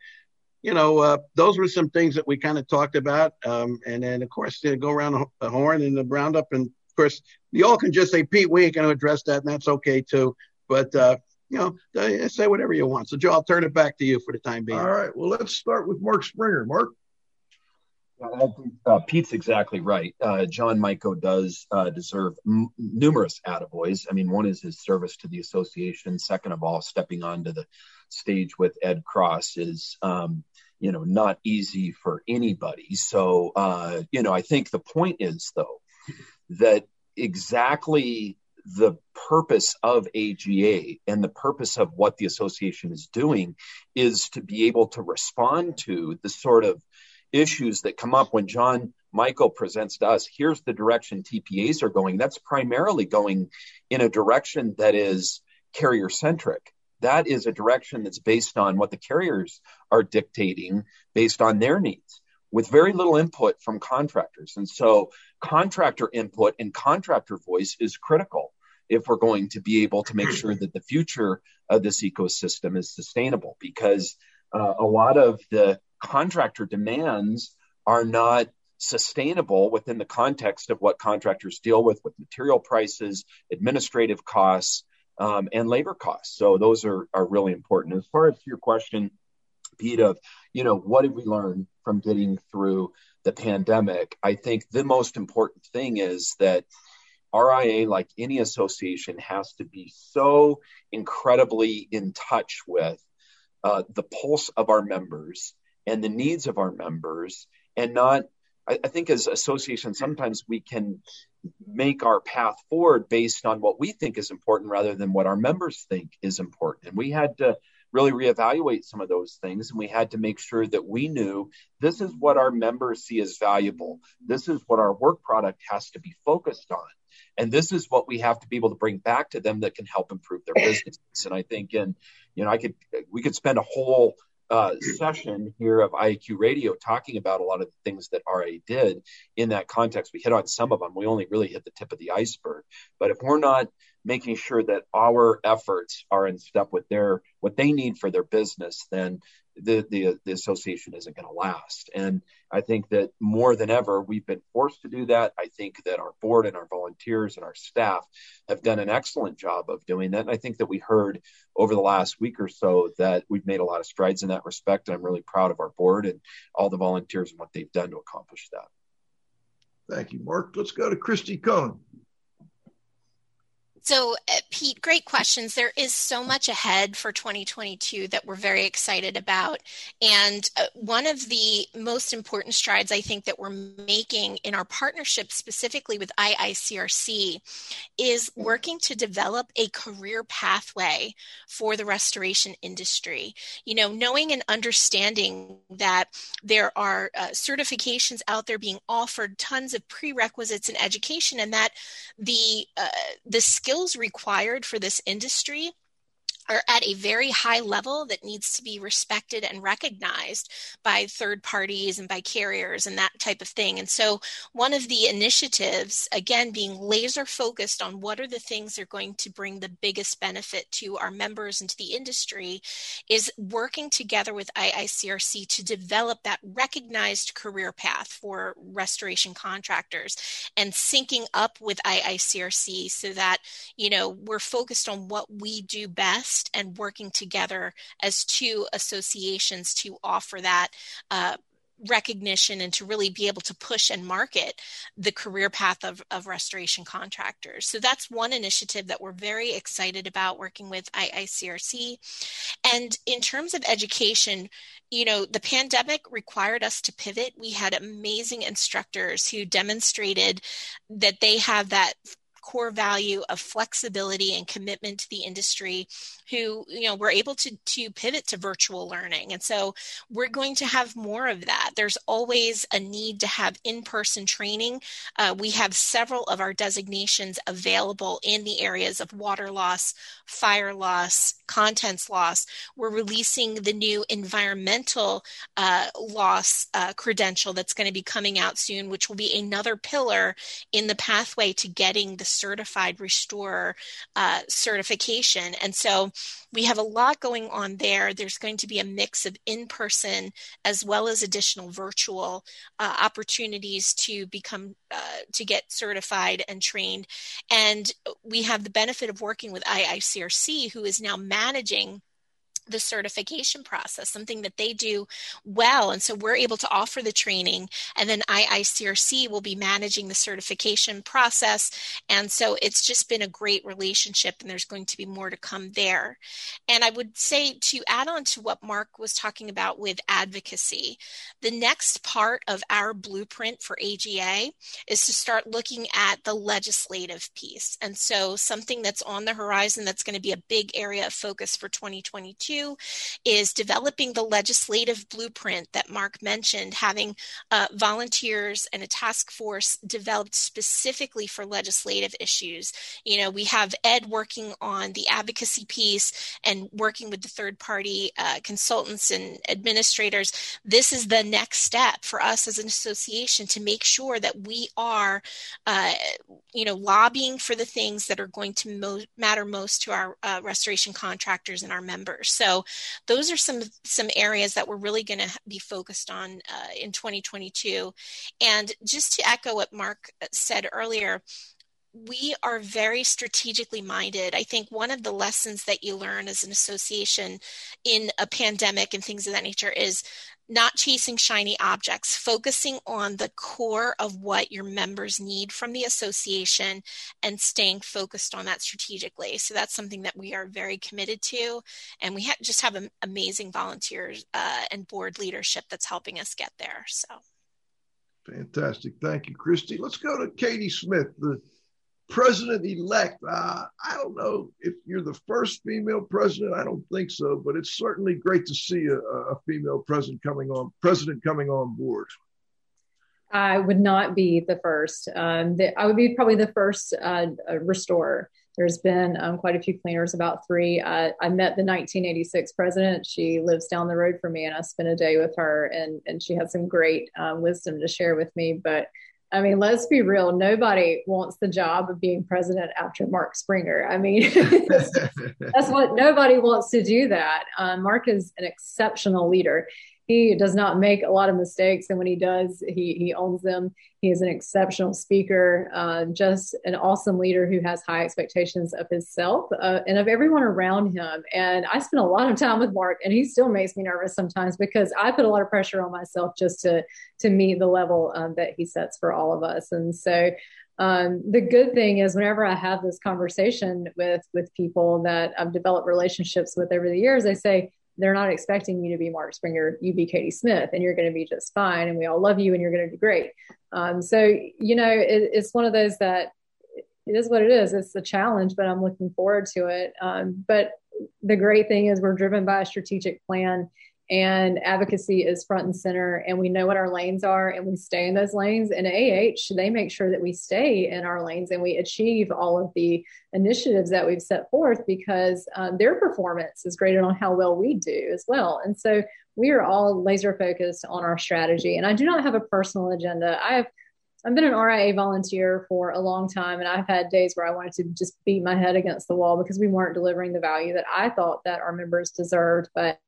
you know, uh, those were some things that we kind of talked about. Um, and then, of course, they go around the horn and the roundup. And of course, you all can just say, Pete, we ain't going to address that, and that's okay too. But uh, you know, say whatever you want. So, Joe, I'll turn it back to you for the time being. All right. Well, let's start with Mark Springer. Mark. Uh, Pete's exactly right. Uh, John Miko does uh, deserve m- numerous attaboys. I mean, one is his service to the association. Second of all, stepping onto the stage with Ed Cross is, um, you know, not easy for anybody. So, uh, you know, I think the point is, though, that exactly the purpose of AGA and the purpose of what the association is doing is to be able to respond to the sort of issues that come up when John Michael presents to us, here's the direction TPAs are going. That's primarily going in a direction that is carrier centric. That is a direction that's based on what the carriers are dictating based on their needs with very little input from contractors. And so contractor input and contractor voice is critical if we're going to be able to make sure that the future of this ecosystem is sustainable because uh, a lot of the contractor demands are not sustainable within the context of what contractors deal with with material prices, administrative costs, um, and labor costs. So those are, are really important. As far as your question, Pete, of you know what did we learn from getting through the pandemic? I think the most important thing is that RIA, like any association, has to be so incredibly in touch with uh, the pulse of our members and the needs of our members and not I, I think as associations sometimes we can make our path forward based on what we think is important rather than what our members think is important. And we had to really reevaluate some of those things and we had to make sure that we knew this is what our members see as valuable. This is what our work product has to be focused on. And this is what we have to be able to bring back to them that can help improve their business and i think and you know i could we could spend a whole uh, session here of IAQ Radio talking about a lot of the things that RIA did in that context. We hit on some of them. We only really hit the tip of the iceberg. But if we're not making sure that our efforts are in step with their what they need for their business, then the the, the association isn't going to last. And I think that more than ever, we've been forced to do that. I think that our board and our volunteers and our staff have done an excellent job of doing that. And I think that we heard over the last week or so that we've made a lot of strides in that respect. And I'm really proud of our board and all the volunteers and what they've done to accomplish that. Thank you, Mark. Let's go to Christy Cohn. So, uh, Pete, great questions. There is so much ahead for 2022 that we're very excited about. And uh, one of the most important strides I think that we're making in our partnership, specifically with IICRC, is working to develop a career pathway for the restoration industry. You know, knowing and understanding that there are uh, certifications out there being offered, tons of prerequisites in education, and that the uh, the skill skills required for this industry are at a very high level that needs to be respected and recognized by third parties and by carriers and that type of thing. And so, one of the initiatives, again, being laser focused on what are the things that are going to bring the biggest benefit to our members and to the industry, is working together with IICRC to develop that recognized career path for restoration contractors and syncing up with IICRC so that, you know, we're focused on what we do best and working together as two associations to offer that uh, recognition and to really be able to push and market the career path of, of restoration contractors. So that's one initiative that we're very excited about working with IICRC. And in terms of education, you know, the pandemic required us to pivot. We had amazing instructors who demonstrated that they have that core value of flexibility and commitment to the industry who you know were able to to pivot to virtual learning. And so we're going to have more of that. There's always a need to have in-person training. Uh, we have several of our designations available in the areas of water loss fire loss contents loss. We're releasing the new environmental uh, loss uh, credential that's going to be coming out soon which will be another pillar in the pathway to getting the certified restorer uh, certification. And so we have a lot going on there. There's going to be a mix of in person as well as additional virtual uh, opportunities to become, uh, to get certified and trained. And we have the benefit of working with IICRC, who is now managing the certification process, something that they do well. And so we're able to offer the training, and then IICRC will be managing the certification process. And so it's just been a great relationship, and there's going to be more to come there. And I would say to add on to what Mark was talking about with advocacy, the next part of our blueprint for AGA is to start looking at the legislative piece. And so something that's on the horizon that's going to be a big area of focus for 2022 is developing the legislative blueprint that Mark mentioned, having uh, volunteers and a task force developed specifically for legislative issues. You know, we have Ed working on the advocacy piece and working with the third party uh, consultants and administrators. This is the next step for us as an association to make sure that we are, uh, you know, lobbying for the things that are going to mo- matter most to our uh, restoration contractors and our members. So so those are some some areas that we're really going to be focused on uh, in 2022. And just to echo what Mark uh, said earlier, we are very strategically minded. I think one of the lessons that you learn as an association in a pandemic and things of that nature is not chasing shiny objects, focusing on the core of what your members need from the association and staying focused on that strategically. So that's something that we are very committed to. And we ha- just have amazing volunteers uh, and board leadership that's helping us get there. So fantastic. Thank you, Christy. Let's go to Katie Smith, the president elect. Uh, I don't know if you're the first female president. I don't think so, but it's certainly great to see a, a female president coming on president coming on board. I would not be the first. Um, the, I would be probably the first uh, restorer. There's been um, quite a few cleaners, about three. Uh, I met the 1986 president. She lives down the road from me, and I spent a day with her, and and she had some great um, wisdom to share with me. But I mean, let's be real. Nobody wants the job of being president after Mark Springer. I mean, *laughs* that's what nobody wants to do that. Um, Mark is an exceptional leader he does not make a lot of mistakes, and when he does, he he owns them. He is an exceptional speaker, uh, just an awesome leader who has high expectations of himself uh, and of everyone around him. And I spend a lot of time with Mark, and he still makes me nervous sometimes because I put a lot of pressure on myself just to to meet the level um, that he sets for all of us. And so um, the good thing is whenever I have this conversation with with people that I've developed relationships with over the years, they say, they're not expecting you to be Mark Springer, you be Katie Smith, and you're going to be just fine, and we all love you, and you're going to do great. Um, so you know, it, it's one of those that it is what it is. It's a challenge, but I'm looking forward to it. Um, but the great thing is we're driven by a strategic plan and advocacy is front and center and we know what our lanes are and we stay in those lanes. And ah they make sure that we stay in our lanes and we achieve all of the initiatives that we've set forth because um, their performance is graded on how well we do as well. And so we are all laser focused on our strategy. And i do not have a personal agenda. I have I've been an RIA volunteer for a long time, and I've had days where I wanted to just beat my head against the wall because we weren't delivering the value that I thought that our members deserved. But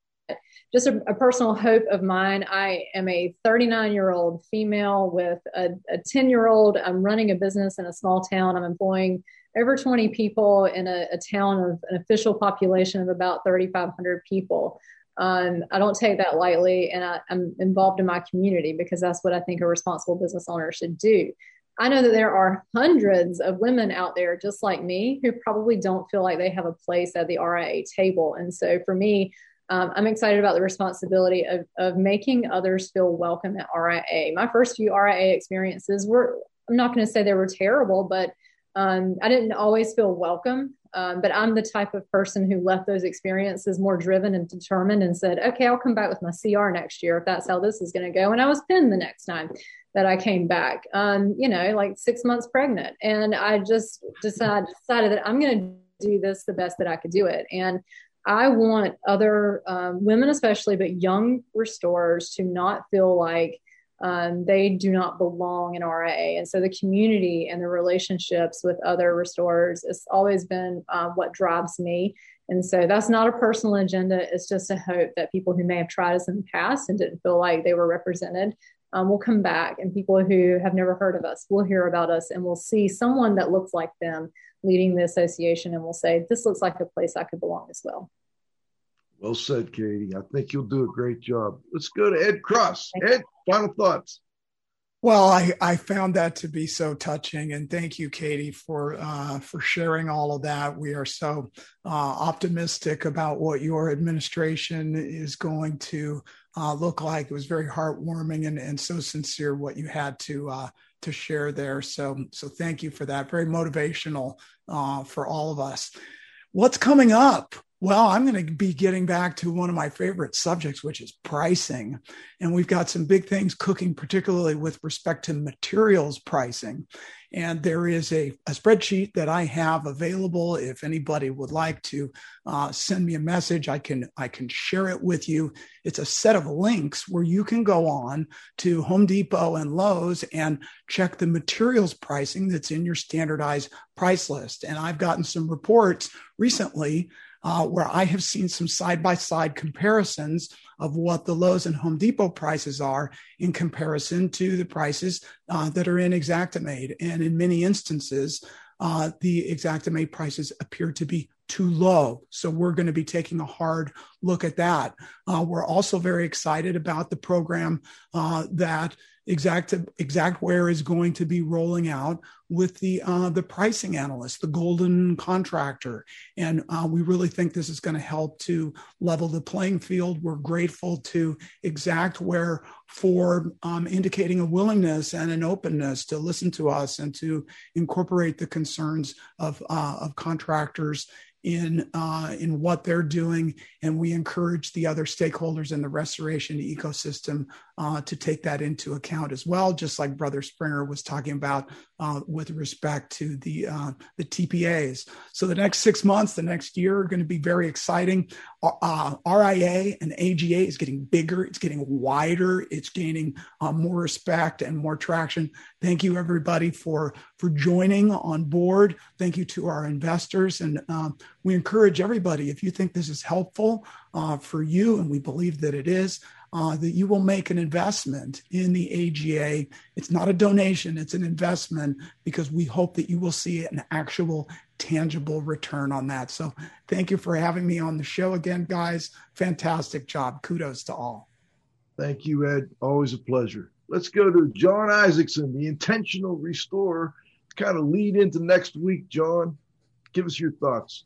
just a, a, personal hope of mine. I am a 39 year old female with a 10 year old. I'm running a business in a small town. I'm employing over 20 people in a, a town of an official population of about 3,500 people. Um, I don't take that lightly, and I, I'm involved in my community because that's what I think a responsible business owner should do. I know that there are hundreds of women out there just like me who probably don't feel like they have a place at the RIA table. And so for me, um, I'm excited about the responsibility of, of making others feel welcome at RIA. My first few RIA experiences were, I'm not going to say they were terrible, but Um, I didn't always feel welcome, um, but I'm the type of person who left those experiences more driven and determined and said, okay, I'll come back with my CR next year if that's how this is going to go. And I was pinned the next time that I came back, um, you know, like six months pregnant. And I just decided, decided that I'm going to do this the best that I could do it. And I want other um, women, especially, but young restorers to not feel like um, they do not belong in RIA. And so the community and the relationships with other restorers has always been uh, what drives me. And so that's not a personal agenda. It's just a hope that people who may have tried us in the past and didn't feel like they were represented um, will come back, and people who have never heard of us will hear about us and will see someone that looks like them leading the association and will say, This looks like a place I could belong as well. Well said, Katie. I think you'll do a great job. Let's go to Ed Cross. Ed, final thoughts. Well, I, I found that to be so touching, and thank you, Katie, for uh, for sharing all of that. We are so uh, optimistic about what your administration is going to uh, look like. It was very heartwarming and, and so sincere what you had to uh, to share there. So so thank you for that. Very motivational uh, for all of us. What's coming up? Well, I'm going to be getting back to one of my favorite subjects, which is pricing. And we've got some big things cooking, particularly with respect to materials pricing. And there is a, a spreadsheet that I have available. If anybody would like to uh, send me a message, I can I can share it with you. It's a set of links where you can go on to Home Depot and Lowe's and check the materials pricing that's in your standardized price list. And I've gotten some reports recently uh, where I have seen some side by side comparisons of what the Lowe's and Home Depot prices are in comparison to the prices uh, that are in Xactimate. And in many instances, uh, the Xactimate prices appear to be too low. So we're going to be taking a hard look at that. Uh, we're also very excited about the program uh, that exact Xactware is going to be rolling out with the uh, the pricing analyst, the golden contractor, and uh, we really think this is going to help to level the playing field. We're grateful to Xactware for um, indicating a willingness and an openness to listen to us and to incorporate the concerns of uh, of contractors in uh, in what they're doing, and we encourage the other stakeholders in the restoration ecosystem uh, to take that into account as well. Just like Brother Springer was talking about uh, with respect to the uh, the TPAs. So the next six months, the next year, are going to be very exciting. Uh, RIA and AGA is getting bigger. It's getting wider. It's gaining uh, more respect and more traction. Thank you, everybody, for for joining on board. Thank you to our investors, and um, we encourage everybody if you think this is helpful uh, for you, and we believe that it is. Uh, that you will make an investment in the AGA. It's not a donation, it's an investment because we hope that you will see an actual tangible return on that. So thank you for having me on the show again, guys. Fantastic job. Kudos to all. Thank you, Ed. Always a pleasure. Let's go to John Isaacson, the intentional restorer. Kind of lead into next week, John. Give us your thoughts.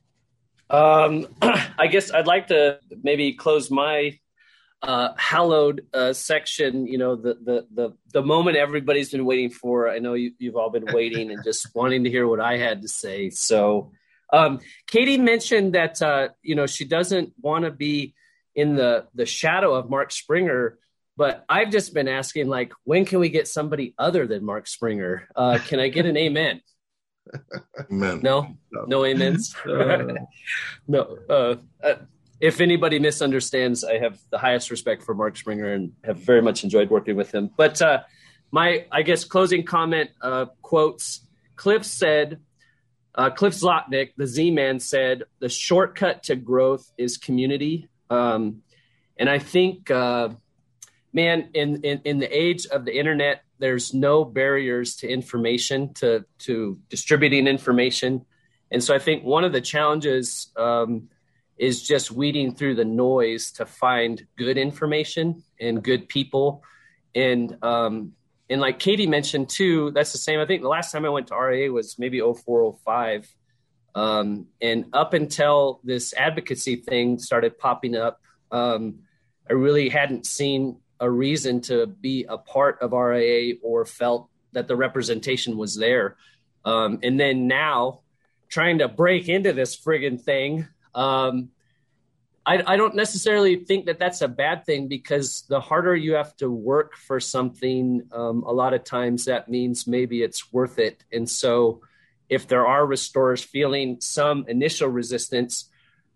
Um, *clears throat* I guess I'd like to maybe close my uh, hallowed uh, section. You know, the, the the the moment everybody's been waiting for. I know you, have all been *laughs* waiting and just wanting to hear what I had to say. So, um, Katie mentioned that uh, you know she doesn't want to be in the the shadow of Mark Springer but I've just been asking, like, when can we get somebody other than Mark Springer? Uh, can I get an amen? Amen. No, no, no amens. *laughs* *laughs* no. Uh, uh, if anybody misunderstands, I have the highest respect for Mark Springer and have very much enjoyed working with him. But uh, my, I guess, closing comment uh, quotes Cliff said, uh, Cliff Zlotnik, the Z Man, said, the shortcut to growth is community. Um, and I think uh, man, in, in, in the age of the internet, there's no barriers to information, to, to distributing information. And so I think one of the challenges um, is just weeding through the noise to find good information and good people. And, um, and like Katie mentioned too, that's the same. I think the last time I went to RIA was maybe 0405. Um, and up until this advocacy thing started popping up, um, I really hadn't seen a reason to be a part of RIA or felt that the representation was there. Um, and then now trying to break into this friggin' thing. Um, I, I, don't necessarily think that that's a bad thing because the harder you have to work for something, um, a lot of times that means maybe it's worth it. And so, if there are restorers feeling some initial resistance,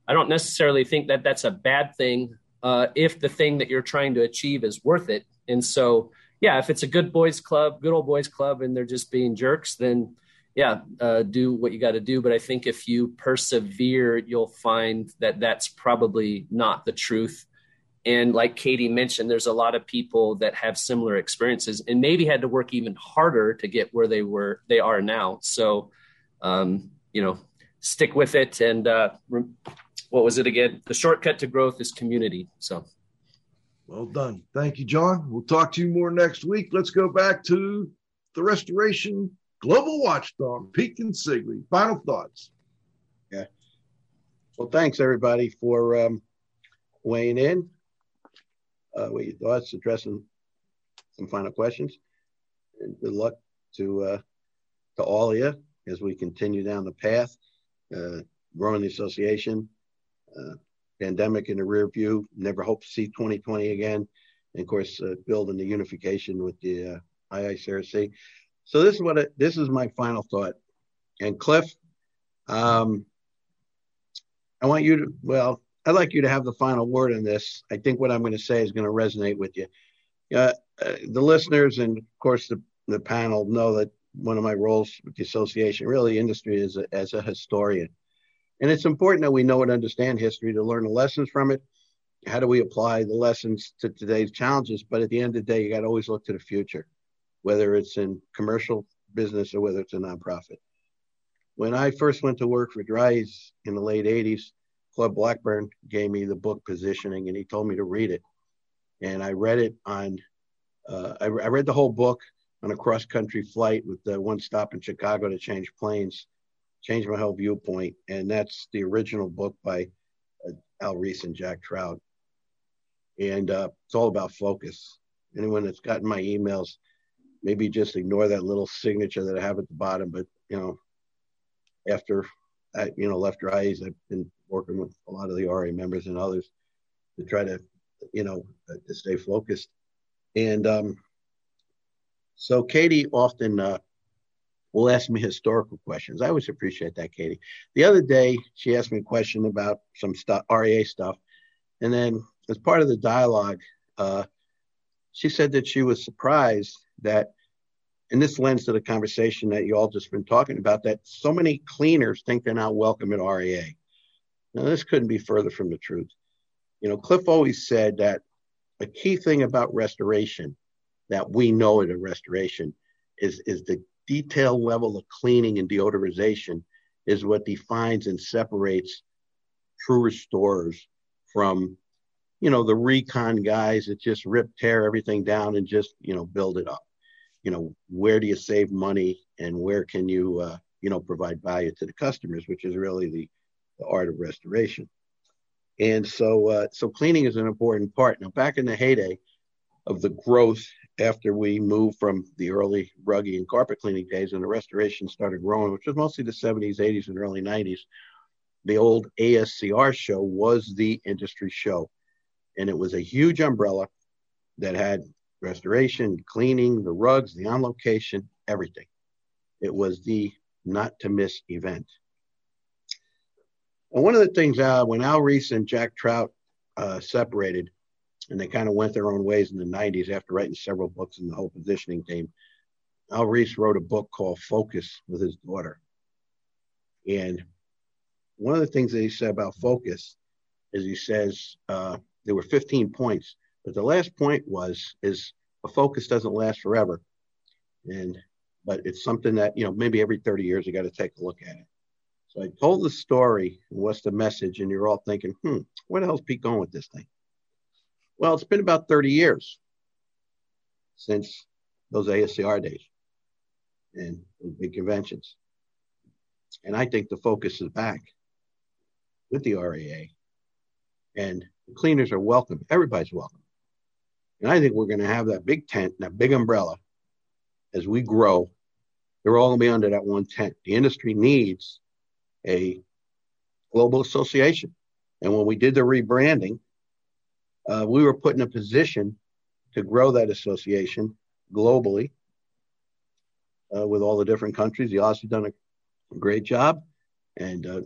I don't necessarily think that that's a bad thing uh, if the thing that you're trying to achieve is worth it. And so, yeah, if it's a good boys club, good old boys club, and they're just being jerks, then yeah, uh, do what you got to do. But I think if you persevere, you'll find that that's probably not the truth. And like Katie mentioned, there's a lot of people that have similar experiences and maybe had to work even harder to get where they were, they are now. So, um, you know, stick with it. And uh, what was it again? The shortcut to growth is community. So, well done. Thank you, John. We'll talk to you more next week. Let's go back to the restoration global watchdog, Pete Consigli. Final thoughts. Yeah. Well, thanks everybody for um, weighing in. Uh, what your thoughts, addressing some final questions, and good luck to uh, to all of you as we continue down the path, uh, growing the association. Uh, pandemic in the rear view. Never hope to see 2020 again. And of course, uh, building the unification with the uh, IICRC. So this is what it, this is my final thought. And Cliff, um, I want you to well, I'd like you to have the final word in this. I think what I'm going to say is going to resonate with you. Uh, uh, the listeners and of course the, the panel know that one of my roles with the association, really industry, is a, as a historian. And it's important that we know and understand history to learn the lessons from it. How do we apply the lessons to today's challenges? But at the end of the day, you got to always look to the future whether it's in commercial business or whether it's a nonprofit. When I first went to work for Dri-Eaz in the late 80s, Claude Blackburn gave me the book Positioning and he told me to read it. And I read it on, uh, I, I, read the whole book on a cross country flight with the one stop in Chicago to change planes, changed my whole viewpoint. And that's the original book by uh, Al Ries and Jack Trout. And uh, it's all about focus. Anyone that's gotten my emails, maybe just ignore that little signature that I have at the bottom. But you know, after I, you know left Dri-Eaz, I've been working with a lot of the RIA members and others to try to you know to stay focused. And um, so Katie often uh, will ask me historical questions. I always appreciate that, Katie. The other day she asked me a question about some stuff, RIA stuff, and then as part of the dialogue. Uh, she said that she was surprised that, and this lends to the conversation that you all just been talking about, that so many cleaners think they're not welcome at RIA. Now, this couldn't be further from the truth. You know, Cliff always said that a key thing about restoration that we know at a restoration is, is the detail level of cleaning and deodorization is what defines and separates true restorers from you know, the recon guys that just rip, tear everything down and just, you know, build it up. You know, where do you save money and where can you, uh, you know, provide value to the customers, which is really the, the art of restoration. And so, uh, so cleaning is an important part. Now, back in the heyday of the growth after we moved from the early ruggy and carpet cleaning days and the restoration started growing, which was mostly the 70s, 80s, and early 90s, the old ASCR show was the industry show and it was a huge umbrella that had restoration, cleaning, the rugs, the on location, everything. It was the not to miss event. And one of the things uh, when Al Ries and Jack Trout uh, separated, and they kind of went their own ways in the 90s after writing several books in the whole positioning team, Al Ries wrote a book called Focus with his daughter. And one of the things that he said about focus is he says, uh, there were 15 points, but the last point was is a focus doesn't last forever, and but it's something that you know maybe every 30 years you got to take a look at it. So I told the story, what's the message, and you're all thinking, hmm, where the hell's Pete going with this thing? Well, it's been about 30 years since those ASCR days and big conventions. And I think the focus is back with the RIA. And the cleaners are welcome. Everybody's welcome. And I think we're going to have that big tent, that big umbrella as we grow They're all going to be under that one tent. The industry needs a global association. And when we did the rebranding, uh, we were put in a position to grow that association globally uh, with all the different countries. The Aussie done a great job, and uh,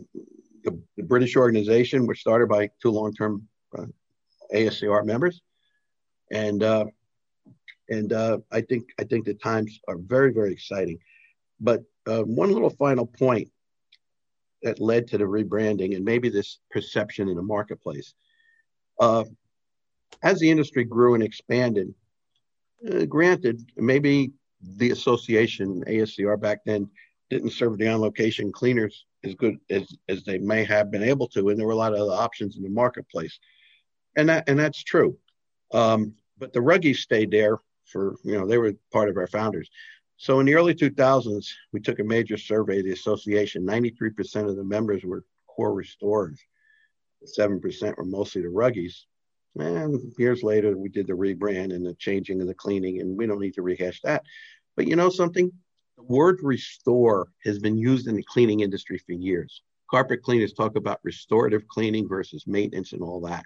the, the, British organization, which started by two long-term uh, ASCR members, and uh, and uh, I think I think the times are very very exciting. But uh, one little final point that led to the rebranding and maybe this perception in the marketplace. Uh, as the industry grew and expanded, uh, granted, maybe the association, ASCR back then, didn't serve the on location cleaners as good as, as they may have been able to. And there were a lot of other options in the marketplace. And that and that's true. Um, but the Ruggies stayed there for, you know, they were part of our founders. So in the early 2000s, we took a major survey of the association. 93% of the members were core restorers. 7% were mostly the Ruggies. And years later, we did the rebrand and the changing of the cleaning, and we don't need to rehash that. But you know something? The word restore has been used in the cleaning industry for years. Carpet cleaners talk about restorative cleaning versus maintenance and all that.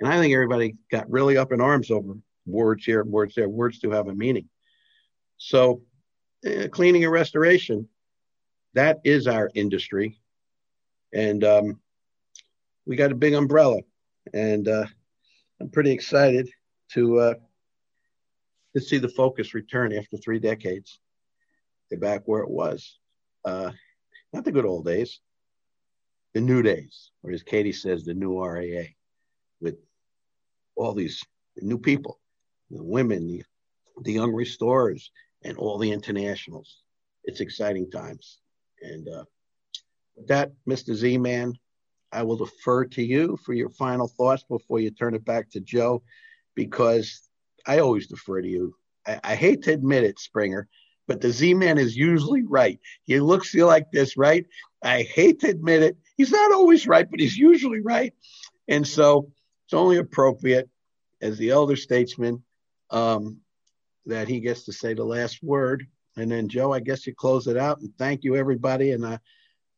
And I think everybody got really up in arms over words here, words there. Words do have a meaning. So uh, cleaning and restoration, that is our industry. And um, we got a big umbrella. And uh, I'm pretty excited to uh, to see the focus return after three decades. Back where it was. Uh, not the good old days, the new days, or as Katie says, the new RIA, with all these new people, the women, the, the young restorers, and all the internationals. It's exciting times. And uh, with that, Mr. Z Man, I will defer to you for your final thoughts before you turn it back to Joe, because I always defer to you. I, I hate to admit it, Springer, but the Z Man is usually right. He looks you like this, right? I hate to admit it. He's not always right, but he's usually right. And so it's only appropriate as the elder statesman um, that he gets to say the last word. And then, Joe, I guess you close it out and thank you, everybody. And I,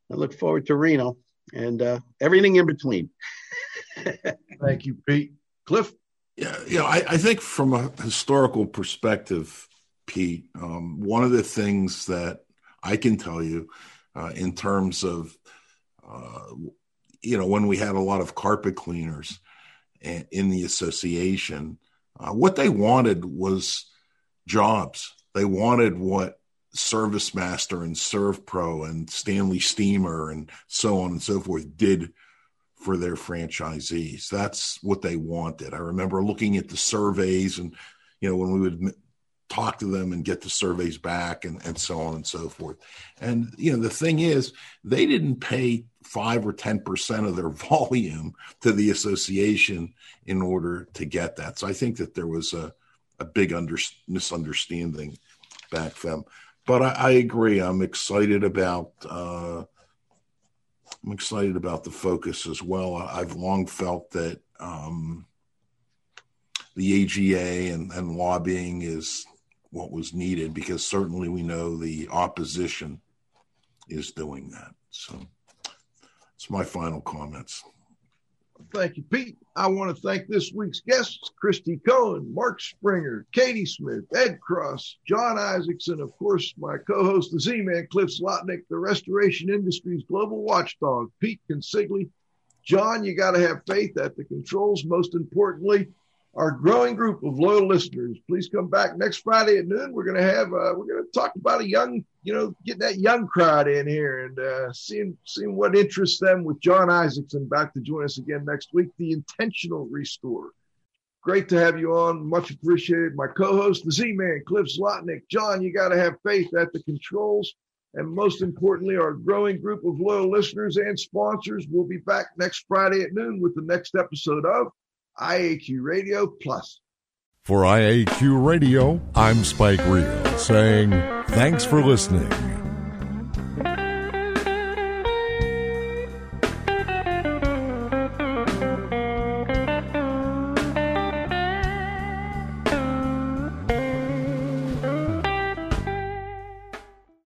I look forward to Reno and uh, everything in between. *laughs* thank you, Pete. Cliff? Yeah, you know, I, I think from a historical perspective, Pete, um, one of the things that I can tell you uh, in terms of, uh, you know, when we had a lot of carpet cleaners in the association, uh, what they wanted was jobs. They wanted what Service Master and ServPro and Stanley Steamer and so on and so forth did for their franchisees. That's what they wanted. I remember looking at the surveys and, you know, when we would talk to them and get the surveys back and, and so on and so forth. And, you know, the thing is, they didn't pay five or 10% of their *laughs* volume to the association in order to get that. So I think that there was a, a big under, misunderstanding back then. But I, I agree. I'm excited about. Uh, I'm excited about the focus as well. I've long felt that um, the AGA and, and lobbying is what was needed because certainly we know the opposition is doing that. So it's my final comments. Thank you, Pete. I want to thank this week's guests, Christy Cohen, Mark Springer, Katie Smith, Ed Cross, John Isaacson, of course, my co-host, the Z-Man, Cliff Zlotnik, the restoration industry's global watchdog, Pete Consigli. John, you got to have faith at the controls. Most importantly, our growing group of loyal listeners. Please come back next Friday at noon. We're going to have uh, we're going to talk about a young, you know, getting that young crowd in here and uh, seeing seeing what interests them with John Isaacson back to join us again next week. The intentional restore. Great to have you on. Much appreciated. My co-host, the Z-Man, Cliff Zlotnik. John, you got to have faith at the controls. And most importantly, our growing group of loyal listeners and sponsors will be back next Friday at noon with the next episode of IAQ Radio Plus. For IAQ Radio, I'm Spike Reel saying thanks for listening.